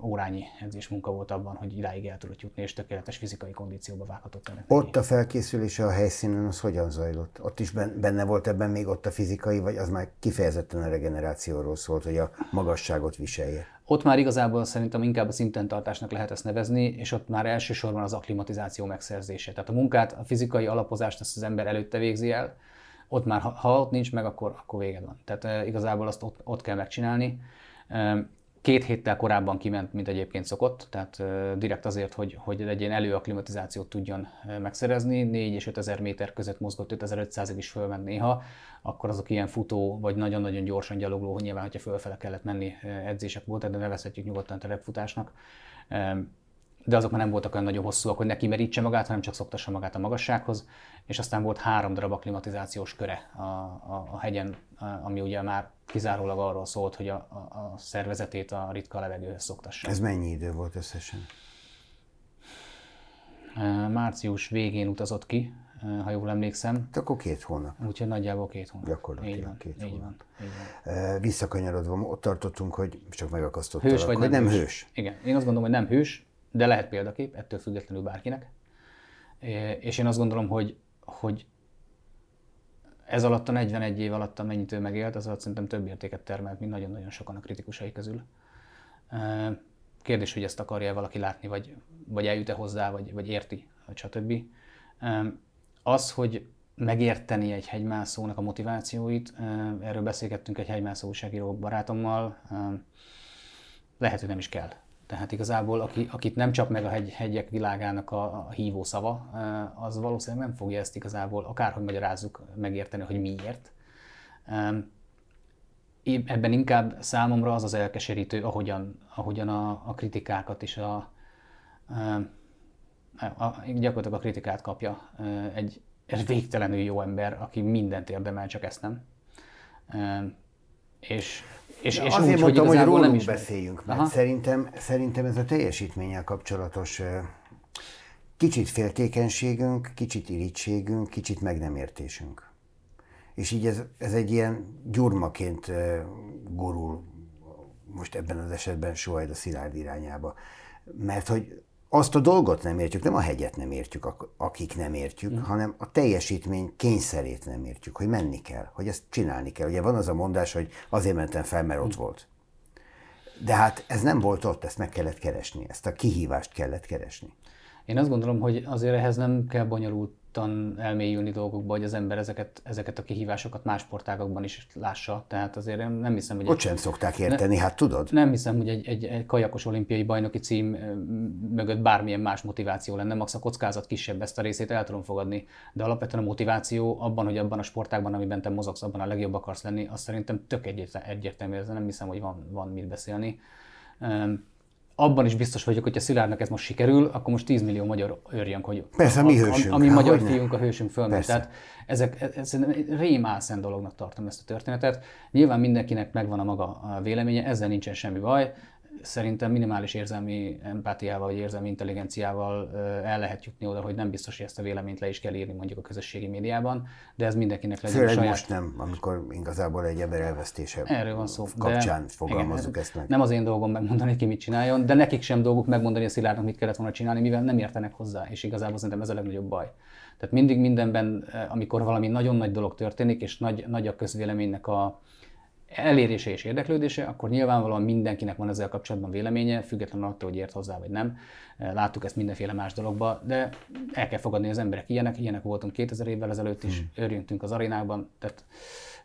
órányi edzés munka volt abban, hogy idáig el tudott jutni, és tökéletes fizikai kondícióba vághatott ennek. Ott a felkészülése a helyszínen az hogyan zajlott? Ott is benne volt ebben még ott a fizikai, vagy az már kifejezetten a regenerációról szólt, hogy a magasságot viselje? Ott már igazából szerintem inkább a szinten tartásnak lehet ezt nevezni, és ott már elsősorban az aklimatizáció megszerzése. Tehát a munkát, a fizikai alapozást ezt az ember előtte végzi el, ott már, ha ott nincs meg, akkor, akkor véged van. Tehát igazából azt ott, ott kell megcsinálni. Két héttel korábban kiment, mint egyébként szokott, tehát direkt azért, hogy, hogy egy ilyen előaklimatizációt tudjon megszerezni. 4 és 5 ezer méter között mozgott, 5500-ig is fölment néha, akkor azok ilyen futó, vagy nagyon-nagyon gyorsan gyalogló, nyilván, hogyha fölfele kellett menni edzések voltak, de nevezhetjük nyugodtan terepfutásnak de azok már nem voltak olyan nagyon hosszúak, hogy neki merítse magát, hanem csak szoktassa magát a magassághoz, és aztán volt három darab aklimatizációs köre a, a, a hegyen, ami ugye már kizárólag arról szólt, hogy a, a, a szervezetét a ritka levegőhöz szoktassa. Ez mennyi idő volt összesen? Március végén utazott ki, ha jól emlékszem. De akkor két hónap. Úgyhogy nagyjából két hónap. Gyakorlatilag így van, két így hónap. Van, így van. Visszakanyarodva, ott tartottunk, hogy csak megakasztottalak, hős vagy nem, nem hős. hős. Igen, én azt gondolom, hogy nem hős, de lehet példakép, ettől függetlenül bárkinek. És én azt gondolom, hogy, hogy ez alatt a 41 év alatt, amennyit ő megélt, az alatt szerintem több értéket termelt, mint nagyon-nagyon sokan a kritikusai közül. Kérdés, hogy ezt akarja valaki látni, vagy, vagy eljut-e hozzá, vagy, vagy érti, vagy stb. Az, hogy megérteni egy hegymászónak a motivációit, erről beszélgettünk egy hegymászó újságíró barátommal, lehet, hogy nem is kell. Tehát igazából, aki, akit nem csap meg a hegy, hegyek világának a, a hívó szava, az valószínűleg nem fogja ezt igazából, akárhogy magyarázzuk, megérteni, hogy miért. Ebben inkább számomra az az elkeserítő, ahogyan, ahogyan a, a kritikákat is a, a, a, gyakorlatilag a kritikát kapja egy, egy végtelenül jó ember, aki mindent érdemel, csak ezt nem. És és, és Azért úgy, mondtam, hogy, hogy rólunk nem is beszéljünk, mert szerintem, szerintem ez a teljesítménnyel kapcsolatos kicsit féltékenységünk, kicsit irítségünk, kicsit meg nem értésünk. És így ez, ez egy ilyen gyurmaként gurul most ebben az esetben soha a szilárd irányába. Mert hogy azt a dolgot nem értjük, nem a hegyet nem értjük, akik nem értjük, mm. hanem a teljesítmény kényszerét nem értjük, hogy menni kell, hogy ezt csinálni kell. Ugye van az a mondás, hogy azért mentem fel, mert ott mm. volt. De hát ez nem volt ott, ezt meg kellett keresni, ezt a kihívást kellett keresni. Én azt gondolom, hogy azért ehhez nem kell bonyolult nyugodtan elmélyülni dolgokba, hogy az ember ezeket, ezeket a kihívásokat más sportágokban is lássa. Tehát azért nem hiszem, hogy... Ott egy, sem szokták érteni, ne, hát tudod? Nem hiszem, hogy egy, egy, egy kajakos olimpiai bajnoki cím mögött bármilyen más motiváció lenne. Max a kockázat kisebb, ezt a részét el tudom fogadni. De alapvetően a motiváció abban, hogy abban a sportágban, amiben te mozogsz, abban a legjobb akarsz lenni, azt szerintem tök egyértelmű. Ez nem hiszem, hogy van, van mit beszélni abban is biztos vagyok, hogy a Szilárdnak ez most sikerül, akkor most 10 millió magyar örjön, hogy Persze, a mi hősünk. Ami magyar fiunk, a hősünk fölmegy. Tehát ezek, ez, ez rémászen dolognak tartom ezt a történetet. Nyilván mindenkinek megvan a maga véleménye, ezzel nincsen semmi baj szerintem minimális érzelmi empátiával vagy érzelmi intelligenciával el lehet jutni oda, hogy nem biztos, hogy ezt a véleményt le is kell írni mondjuk a közösségi médiában, de ez mindenkinek legyen Főleg saját... most nem, amikor igazából egy ember elvesztése Erről van szó. kapcsán de, fogalmazzuk igen, ezt meg. Nem az én dolgom megmondani, ki mit csináljon, de nekik sem dolguk megmondani a Szilárdnak, mit kellett volna csinálni, mivel nem értenek hozzá, és igazából szerintem ez a legnagyobb baj. Tehát mindig mindenben, amikor valami nagyon nagy dolog történik, és nagy, nagy a közvéleménynek a, elérése és érdeklődése, akkor nyilvánvalóan mindenkinek van ezzel kapcsolatban véleménye, függetlenül attól, hogy ért hozzá vagy nem. Láttuk ezt mindenféle más dologba, de el kell fogadni, az emberek ilyenek, ilyenek voltunk 2000 évvel ezelőtt is, hmm. örjöntünk az arénákban, tehát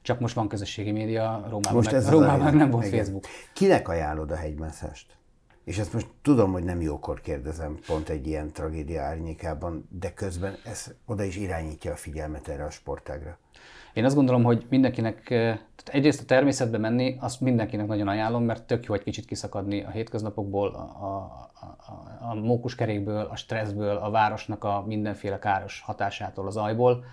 csak most van közösségi média, Rómában, most meg, Rómában nem volt igen. Facebook. Kinek ajánlod a hegymászást? És ezt most tudom, hogy nem jókor kérdezem pont egy ilyen tragédia árnyékában, de közben ez oda is irányítja a figyelmet erre a sportágra. Én azt gondolom, hogy mindenkinek, tehát egyrészt a természetbe menni, azt mindenkinek nagyon ajánlom, mert tök jó egy kicsit kiszakadni a hétköznapokból, a, a, a, a mókuskerékből, a stresszből, a városnak a mindenféle káros hatásától, az ajból,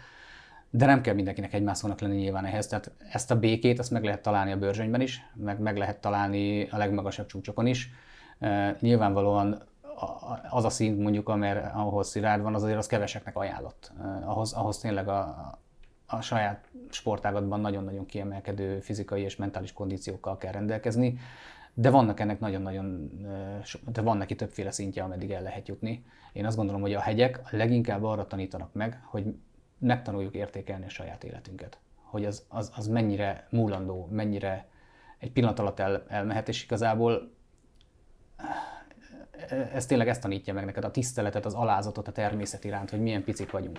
de nem kell mindenkinek egymászónak lenni nyilván ehhez. Tehát ezt a békét, azt meg lehet találni a bőrzsönyben is, meg meg lehet találni a legmagasabb csúcsokon is. E, nyilvánvalóan az a szint mondjuk, amer, ahol szilárd van, az azért az keveseknek ajánlott. E, ahhoz, ahhoz tényleg a, a saját sportágatban nagyon-nagyon kiemelkedő fizikai és mentális kondíciókkal kell rendelkezni, de vannak ennek nagyon-nagyon, de van neki többféle szintje, ameddig el lehet jutni. Én azt gondolom, hogy a hegyek leginkább arra tanítanak meg, hogy megtanuljuk értékelni a saját életünket. Hogy az, az, az mennyire múlandó, mennyire egy pillanat alatt el, elmehet, és igazából ez tényleg ezt tanítja meg neked, a tiszteletet, az alázatot a természet iránt, hogy milyen picik vagyunk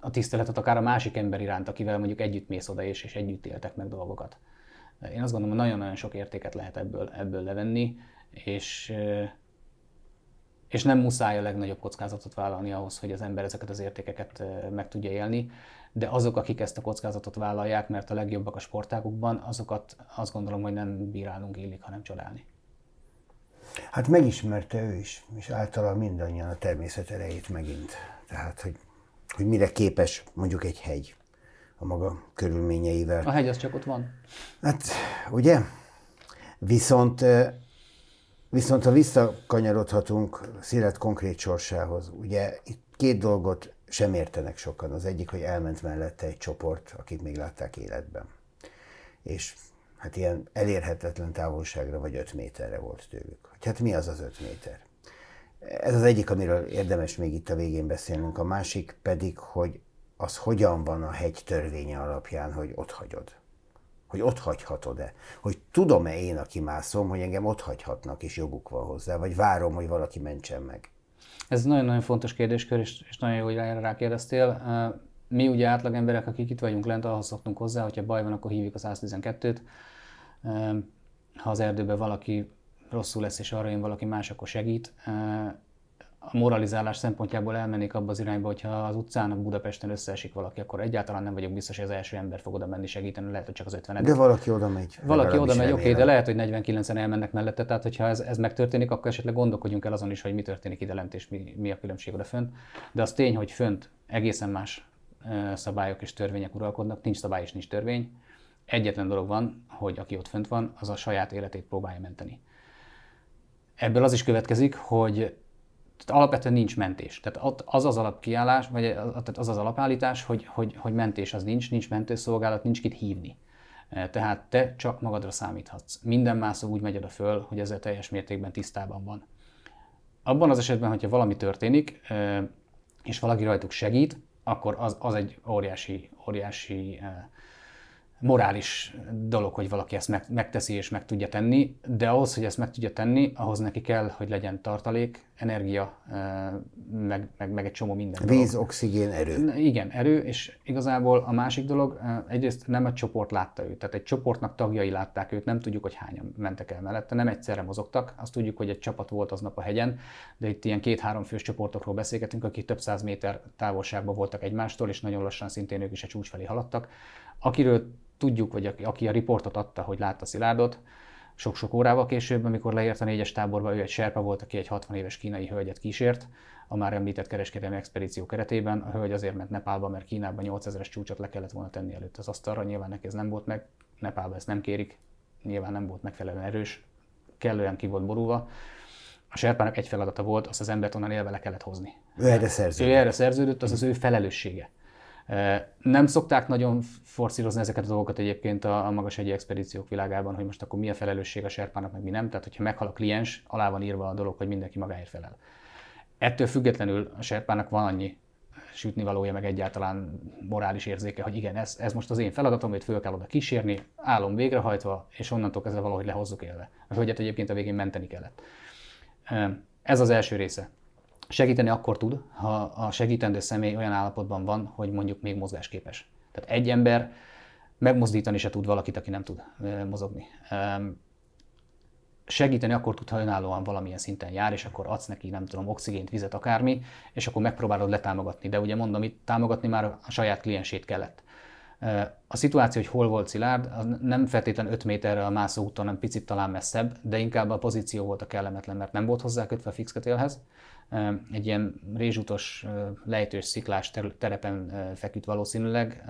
a tiszteletet akár a másik ember iránt, akivel mondjuk együtt mész oda és, és együtt éltek meg dolgokat. Én azt gondolom, hogy nagyon-nagyon sok értéket lehet ebből, ebből levenni, és, és nem muszáj a legnagyobb kockázatot vállalni ahhoz, hogy az ember ezeket az értékeket meg tudja élni, de azok, akik ezt a kockázatot vállalják, mert a legjobbak a sportágukban, azokat azt gondolom, hogy nem bírálunk illik, hanem csodálni. Hát megismerte ő is, és általában mindannyian a természet erejét megint. Tehát, hogy hogy mire képes mondjuk egy hegy a maga körülményeivel. A hegy az csak ott van. Hát, ugye? Viszont, viszont ha visszakanyarodhatunk Szélet konkrét sorsához, ugye itt két dolgot sem értenek sokan. Az egyik, hogy elment mellette egy csoport, akik még látták életben. És hát ilyen elérhetetlen távolságra vagy 5 méterre volt tőlük. Hát mi az az 5 méter? Ez az egyik, amiről érdemes még itt a végén beszélnünk. A másik pedig, hogy az hogyan van a hegy törvénye alapján, hogy ott hagyod. Hogy ott hagyhatod-e. Hogy tudom-e én, aki mászom, hogy engem ott hagyhatnak, és joguk van hozzá, vagy várom, hogy valaki mentsen meg. Ez nagyon-nagyon fontos kérdéskör, és, és nagyon jó, hogy erre rákérdeztél. Mi ugye átlag emberek, akik itt vagyunk lent, ahhoz szoktunk hozzá, hogyha baj van, akkor hívjuk a 112-t. Ha az erdőben valaki rosszul lesz, és arra jön valaki más, akkor segít. A moralizálás szempontjából elmennék abba az irányba, hogyha az utcán Budapesten összeesik valaki, akkor egyáltalán nem vagyok biztos, hogy az első ember fog oda menni segíteni, lehet, hogy csak az 50 De valaki oda megy. Valaki oda megy, oké, de lehet, hogy 49-en elmennek mellette, tehát hogyha ez, ez megtörténik, akkor esetleg gondolkodjunk el azon is, hogy mi történik ide lent, és mi, mi a különbség oda fönt. De az tény, hogy fönt egészen más szabályok és törvények uralkodnak, nincs szabály és nincs törvény. Egyetlen dolog van, hogy aki ott fönt van, az a saját életét próbálja menteni. Ebből az is következik, hogy tehát alapvetően nincs mentés. Tehát az az alapkiállás, vagy az az alapállítás, hogy, hogy, hogy mentés az nincs, nincs mentőszolgálat, nincs kit hívni. E, tehát te csak magadra számíthatsz. Minden mászó úgy megy oda föl, hogy ezzel teljes mértékben tisztában van. Abban az esetben, hogyha valami történik, e, és valaki rajtuk segít, akkor az, az egy óriási, óriási e, morális dolog, hogy valaki ezt meg, megteszi és meg tudja tenni, de ahhoz, hogy ezt meg tudja tenni, ahhoz neki kell, hogy legyen tartalék, energia, meg, meg, meg egy csomó minden. Víz, dolog. oxigén, erő. Igen, erő, és igazából a másik dolog, egyrészt nem egy csoport látta őt, tehát egy csoportnak tagjai látták őt, nem tudjuk, hogy hányan mentek el mellette, nem egyszerre mozogtak, azt tudjuk, hogy egy csapat volt aznap a hegyen, de itt ilyen két-három fős csoportokról beszélgetünk, akik több száz méter távolságban voltak egymástól, és nagyon lassan szintén ők is a csúcs felé haladtak. Akiről tudjuk, vagy aki, a riportot adta, hogy látta Szilárdot, sok-sok órával később, amikor leért a négyes táborba, ő egy serpa volt, aki egy 60 éves kínai hölgyet kísért, a már említett kereskedelmi expedíció keretében. A hölgy azért ment Nepálba, mert Kínában 8000-es csúcsot le kellett volna tenni előtt az asztalra, nyilván neki ez nem volt meg, Nepálba ezt nem kérik, nyilván nem volt megfelelően erős, kellően ki volt borulva. A serpának egy feladata volt, azt az embert onnan élve le kellett hozni. Ő erre szerződött. Ő erre szerződött, az az ő felelőssége. Nem szokták nagyon forszírozni ezeket a dolgokat egyébként a, a magas egyi expedíciók világában, hogy most akkor mi a felelősség a serpának, meg mi nem. Tehát, hogyha meghal a kliens, alá van írva a dolog, hogy mindenki magáért felel. Ettől függetlenül a serpának van annyi sütni valója, meg egyáltalán morális érzéke, hogy igen, ez, ez most az én feladatom, hogy föl kell oda kísérni, állom végrehajtva, és onnantól kezdve valahogy lehozzuk élve. A hölgyet egyébként a végén menteni kellett. Ez az első része. Segíteni akkor tud, ha a segítendő személy olyan állapotban van, hogy mondjuk még mozgásképes. Tehát egy ember megmozdítani se tud valakit, aki nem tud mozogni. Segíteni akkor tud, ha önállóan valamilyen szinten jár, és akkor adsz neki, nem tudom, oxigént, vizet, akármi, és akkor megpróbálod letámogatni. De ugye mondom, itt támogatni már a saját kliensét kellett. A szituáció, hogy hol volt Szilárd, az nem feltétlenül 5 méterre a mászó úton, hanem picit talán messzebb, de inkább a pozíció volt a kellemetlen, mert nem volt hozzá kötve a fix kötélhez. Egy ilyen rézsutos, lejtős, sziklás terepen feküdt valószínűleg,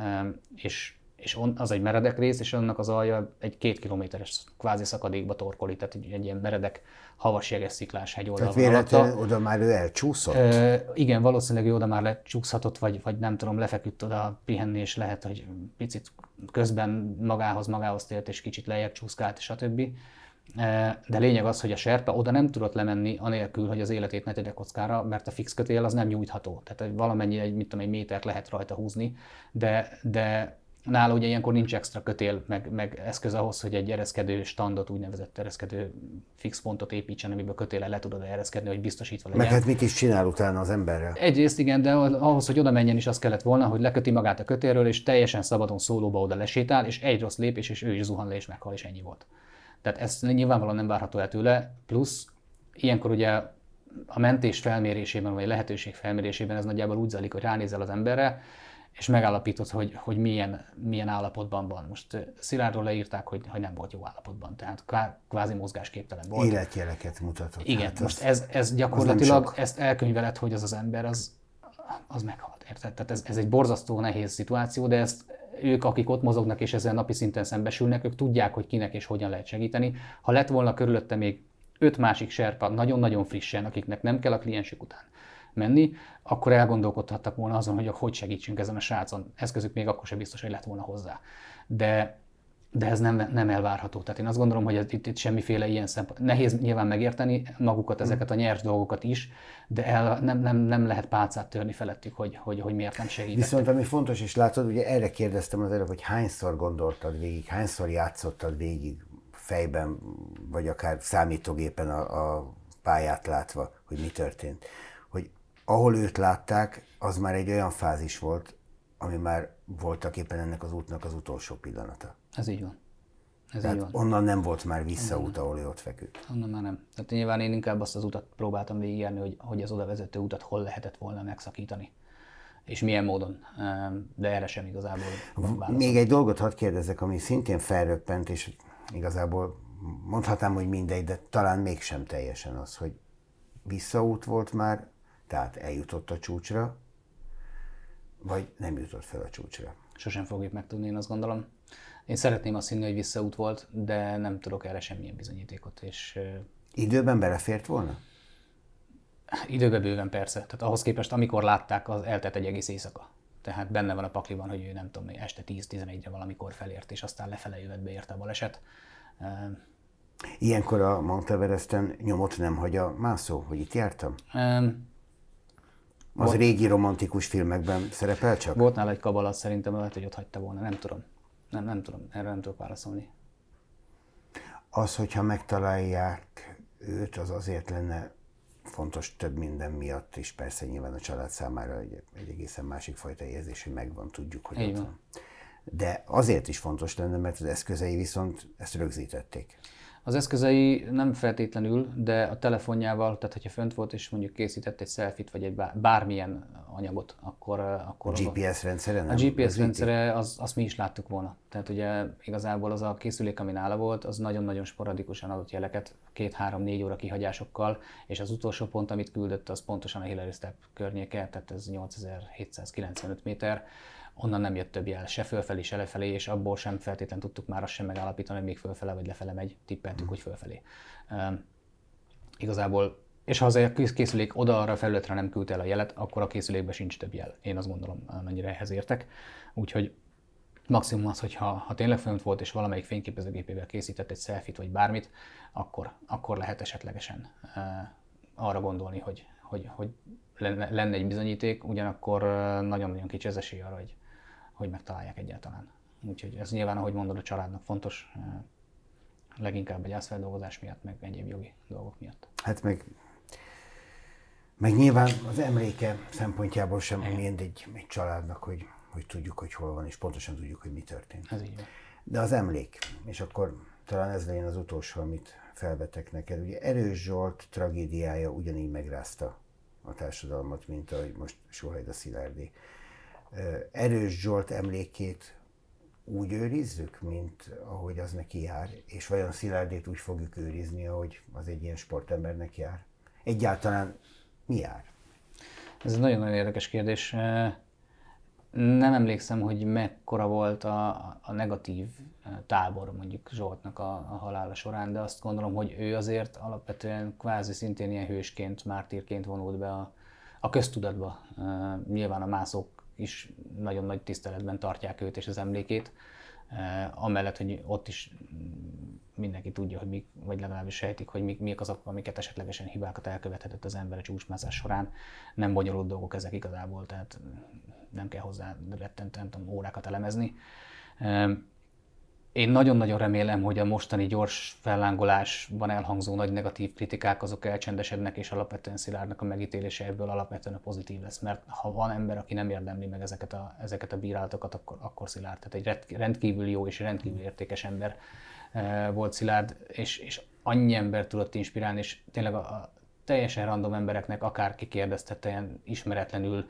és és on, az egy meredek rész, és annak az alja egy két kilométeres kvázi szakadékba torkolik, tehát egy, egy ilyen meredek, havas jeges sziklás hegyoldal Tehát véletlenül oda már ő elcsúszott? E, igen, valószínűleg ő oda már lecsúszhatott, vagy, vagy nem tudom, lefeküdt oda pihenni, és lehet, hogy picit közben magához, magához tért, és kicsit lejjebb csúszkált, stb. De lényeg az, hogy a serpe oda nem tudott lemenni, anélkül, hogy az életét ne tegye kockára, mert a fix kötél az nem nyújtható. Tehát valamennyi, egy, mit tudom, egy métert lehet rajta húzni, de, de Nála ugye ilyenkor nincs extra kötél, meg, meg eszköz ahhoz, hogy egy ereszkedő standot, úgynevezett ereszkedő fix pontot építsen, amiből kötéle le tudod ereszkedni, hogy biztosítva legyen. Meg hát mit is csinál utána az emberrel? Egyrészt igen, de ahhoz, hogy oda menjen is az kellett volna, hogy leköti magát a kötélről, és teljesen szabadon szólóba oda lesétál, és egy rossz lépés, és ő is zuhan le, és meghal, és ennyi volt. Tehát ez nyilvánvalóan nem várható el tőle, plusz ilyenkor ugye a mentés felmérésében, vagy a lehetőség felmérésében ez nagyjából úgy zajlik, hogy ránézel az emberre, és megállapított, hogy, hogy milyen, milyen állapotban van. Most Szilárdról leírták, hogy, hogy nem volt jó állapotban, tehát kvázi mozgásképtelen volt. Életjeleket mutatott. Igen, hát most ez, ez gyakorlatilag ezt elkönyveled, hogy az az ember az, az meghalt, érted? Tehát ez, ez egy borzasztó nehéz szituáció, de ezt ők, akik ott mozognak és ezzel napi szinten szembesülnek, ők tudják, hogy kinek és hogyan lehet segíteni. Ha lett volna körülötte még öt másik serpa, nagyon-nagyon frissen, akiknek nem kell a kliensük után menni, akkor elgondolkodhattak volna azon, hogy hogy segítsünk ezen a srácon. Eszközük még akkor sem biztos, hogy lett volna hozzá. De, de ez nem, nem elvárható. Tehát én azt gondolom, hogy ez, itt, itt semmiféle ilyen szempont. Nehéz nyilván megérteni magukat, mm. ezeket a nyers dolgokat is, de el, nem, nem, nem lehet pálcát törni felettük, hogy, hogy, hogy miért nem segít. Viszont ami fontos, és látod, ugye erre kérdeztem az előbb, hogy hányszor gondoltad végig, hányszor játszottad végig fejben, vagy akár számítógépen a, a pályát látva, hogy mi történt ahol őt látták, az már egy olyan fázis volt, ami már voltak éppen ennek az útnak az utolsó pillanata. Ez így van. Ez Tehát így van. onnan nem volt már visszaút, ahol ő ott feküdt. Onnan már nem. Tehát nyilván én inkább azt az utat próbáltam végigjárni, hogy, hogy az oda vezető utat hol lehetett volna megszakítani. És milyen módon. De erre sem igazából van Még egy dolgot hadd kérdezek, ami szintén felröppent, és igazából mondhatnám, hogy mindegy, de talán mégsem teljesen az, hogy visszaút volt már, tehát eljutott a csúcsra, vagy nem jutott fel a csúcsra. Sosem fogjuk megtudni, én azt gondolom. Én szeretném azt hinni, hogy visszaút volt, de nem tudok erre semmilyen bizonyítékot. És, Időben belefért volna? Időbe bőven persze. Tehát ahhoz képest, amikor látták, az eltelt egy egész éjszaka. Tehát benne van a pakliban, hogy ő nem tudom, este 10-11-re valamikor felért, és aztán lefele jövet beérte a baleset. Ilyenkor a Mount Everesten nyomot nem hagy a mászó, hogy itt jártam? Um, az volt, régi romantikus filmekben szerepel csak? Volt nála egy kabala, szerintem lehet, hogy ott hagyta volna, nem tudom. Nem, nem tudom, erre nem tudok válaszolni. Az, hogyha megtalálják őt, az azért lenne fontos több minden miatt, és persze nyilván a család számára egy, egy egészen másik fajta érzés, hogy megvan, tudjuk, hogy ott van. De azért is fontos lenne, mert az eszközei viszont ezt rögzítették. Az eszközei nem feltétlenül, de a telefonjával, tehát hogyha fönt volt és mondjuk készített egy selfit vagy egy bármilyen anyagot, akkor... akkor a GPS rendszere nem? A GPS rendszere, az, azt mi is láttuk volna. Tehát ugye igazából az a készülék, ami nála volt, az nagyon-nagyon sporadikusan adott jeleket, két-három-négy óra kihagyásokkal, és az utolsó pont, amit küldött, az pontosan a Hillary Step környéke, tehát ez 8795 méter, onnan nem jött több jel, se fölfelé, se lefelé, és abból sem feltétlenül tudtuk már azt sem megállapítani, hogy még fölfele vagy lefele megy, tippeltük, hogy fölfelé. Um, igazából, és ha az a készülék oda arra felületre nem küldte el a jelet, akkor a készülékben sincs több jel. Én azt gondolom, amennyire ehhez értek. Úgyhogy maximum az, hogy ha, tényleg fönt volt, és valamelyik fényképezőgépével készített egy selfit vagy bármit, akkor, akkor lehet esetlegesen uh, arra gondolni, hogy, hogy, hogy lenne, lenne egy bizonyíték, ugyanakkor nagyon-nagyon kicsi az esély arra, hogy, hogy megtalálják egyáltalán. Úgyhogy ez nyilván, ahogy mondod, a családnak fontos, eh, leginkább egy átfeldolgozás miatt, meg egyéb jogi dolgok miatt. Hát meg, meg nyilván az emléke szempontjából sem mind egy, egy családnak, hogy, hogy tudjuk, hogy hol van, és pontosan tudjuk, hogy mi történt. Ez így van. De az emlék, és akkor talán ez legyen az utolsó, amit felvetek neked. Ugye Erős Zsolt tragédiája ugyanígy megrázta a társadalmat, mint ahogy most Sohajda Szilárdi erős Zsolt emlékét úgy őrizzük, mint ahogy az neki jár, és vajon Szilárdét úgy fogjuk őrizni, ahogy az egy ilyen sportembernek jár? Egyáltalán mi jár? Ez egy nagyon-nagyon érdekes kérdés. Nem emlékszem, hogy mekkora volt a, a negatív tábor mondjuk Zsoltnak a, a halála során, de azt gondolom, hogy ő azért alapvetően kvázi szintén ilyen hősként, mártírként vonult be a, a köztudatba. Nyilván a mászók is nagyon nagy tiszteletben tartják őt és az emlékét. Amellett, hogy ott is mindenki tudja, hogy mik, vagy legalábbis sejtik, hogy mik, mik azok, amiket esetlegesen hibákat elkövethetett az ember a csúcsmászás során. Nem bonyolult dolgok ezek igazából, tehát nem kell hozzá rettentően órákat elemezni. Én nagyon-nagyon remélem, hogy a mostani gyors fellángolásban elhangzó nagy negatív kritikák azok elcsendesednek, és alapvetően Szilárdnak a megítélése ebből alapvetően a pozitív lesz. Mert ha van ember, aki nem érdemli meg ezeket a, ezeket a bírálatokat, akkor, akkor Szilárd. Tehát egy rendkívül jó és rendkívül értékes ember eh, volt Szilárd, és, és annyi ember tudott inspirálni, és tényleg a, a teljesen random embereknek akárki kérdezte, ilyen ismeretlenül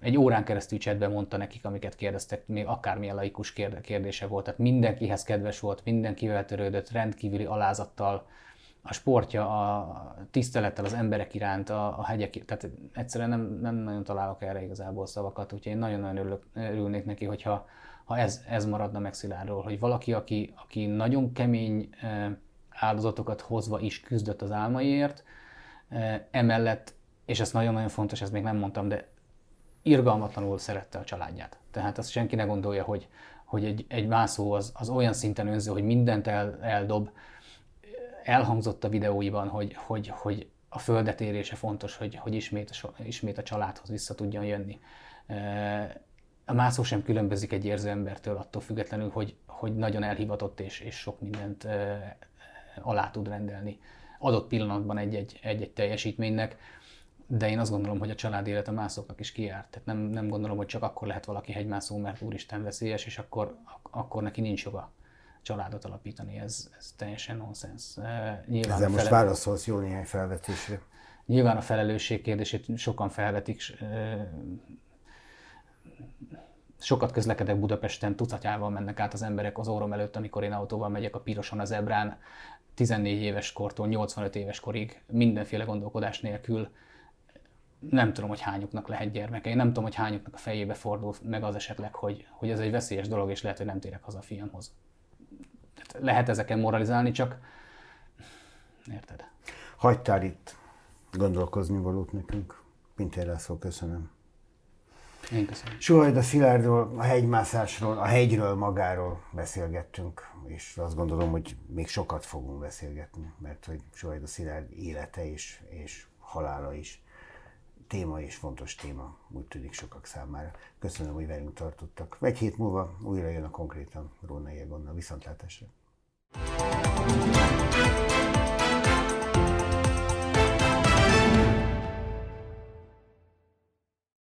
egy órán keresztül csetben mondta nekik, amiket kérdeztek, még akármilyen laikus kérdése volt. Tehát mindenkihez kedves volt, mindenkivel törődött, rendkívüli alázattal, a sportja, a tisztelettel az emberek iránt, a, a hegyek, tehát egyszerűen nem, nem nagyon találok erre igazából szavakat, úgyhogy én nagyon-nagyon örülök, örülnék neki, hogyha ha ez, ez maradna meg Szilárdról, hogy valaki, aki, aki nagyon kemény áldozatokat hozva is küzdött az álmaiért, emellett, és ez nagyon-nagyon fontos, ezt még nem mondtam, de irgalmatlanul szerette a családját. Tehát azt senki ne gondolja, hogy, hogy egy, egy mászó az, az olyan szinten önző, hogy mindent el, eldob. Elhangzott a videóiban, hogy, hogy, hogy a földet érése fontos, hogy, hogy ismét, ismét a családhoz vissza tudjon jönni. A mászó sem különbözik egy érző embertől attól függetlenül, hogy, hogy nagyon elhivatott és, és sok mindent alá tud rendelni adott pillanatban egy-egy teljesítménynek de én azt gondolom, hogy a család élet a mászóknak is kiárt. Tehát nem, nem gondolom, hogy csak akkor lehet valaki hegymászó, mert úristen veszélyes, és akkor, akkor neki nincs joga családot alapítani. Ez, ez teljesen nonsens. Nyilván Ezzel most felel... válaszolsz jó néhány felvetésre. Nyilván a felelősség kérdését sokan felvetik. Sokat közlekedek Budapesten, tucatjával mennek át az emberek az órom előtt, amikor én autóval megyek a piroson az ebrán, 14 éves kortól 85 éves korig mindenféle gondolkodás nélkül nem tudom, hogy hányuknak lehet gyermeke. Én nem tudom, hogy hányuknak a fejébe fordul meg az esetleg, hogy, hogy ez egy veszélyes dolog, és lehet, hogy nem térek haza a fiamhoz. Tehát lehet ezeken moralizálni, csak érted? Hagytál itt gondolkozni valót nekünk. Pintér László, köszönöm. Én köszönöm. Sohajda Szilárdról, a hegymászásról, a hegyről magáról beszélgettünk, és azt gondolom, hogy még sokat fogunk beszélgetni, mert hogy Sohajda Szilárd élete és, és halála is téma és fontos téma, úgy tűnik sokak számára. Köszönöm, hogy velünk tartottak. Egy hét múlva újra jön a konkrétan Rónai Egonnal. Viszontlátásra!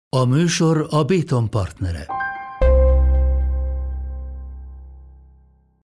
A műsor a Béton partnere.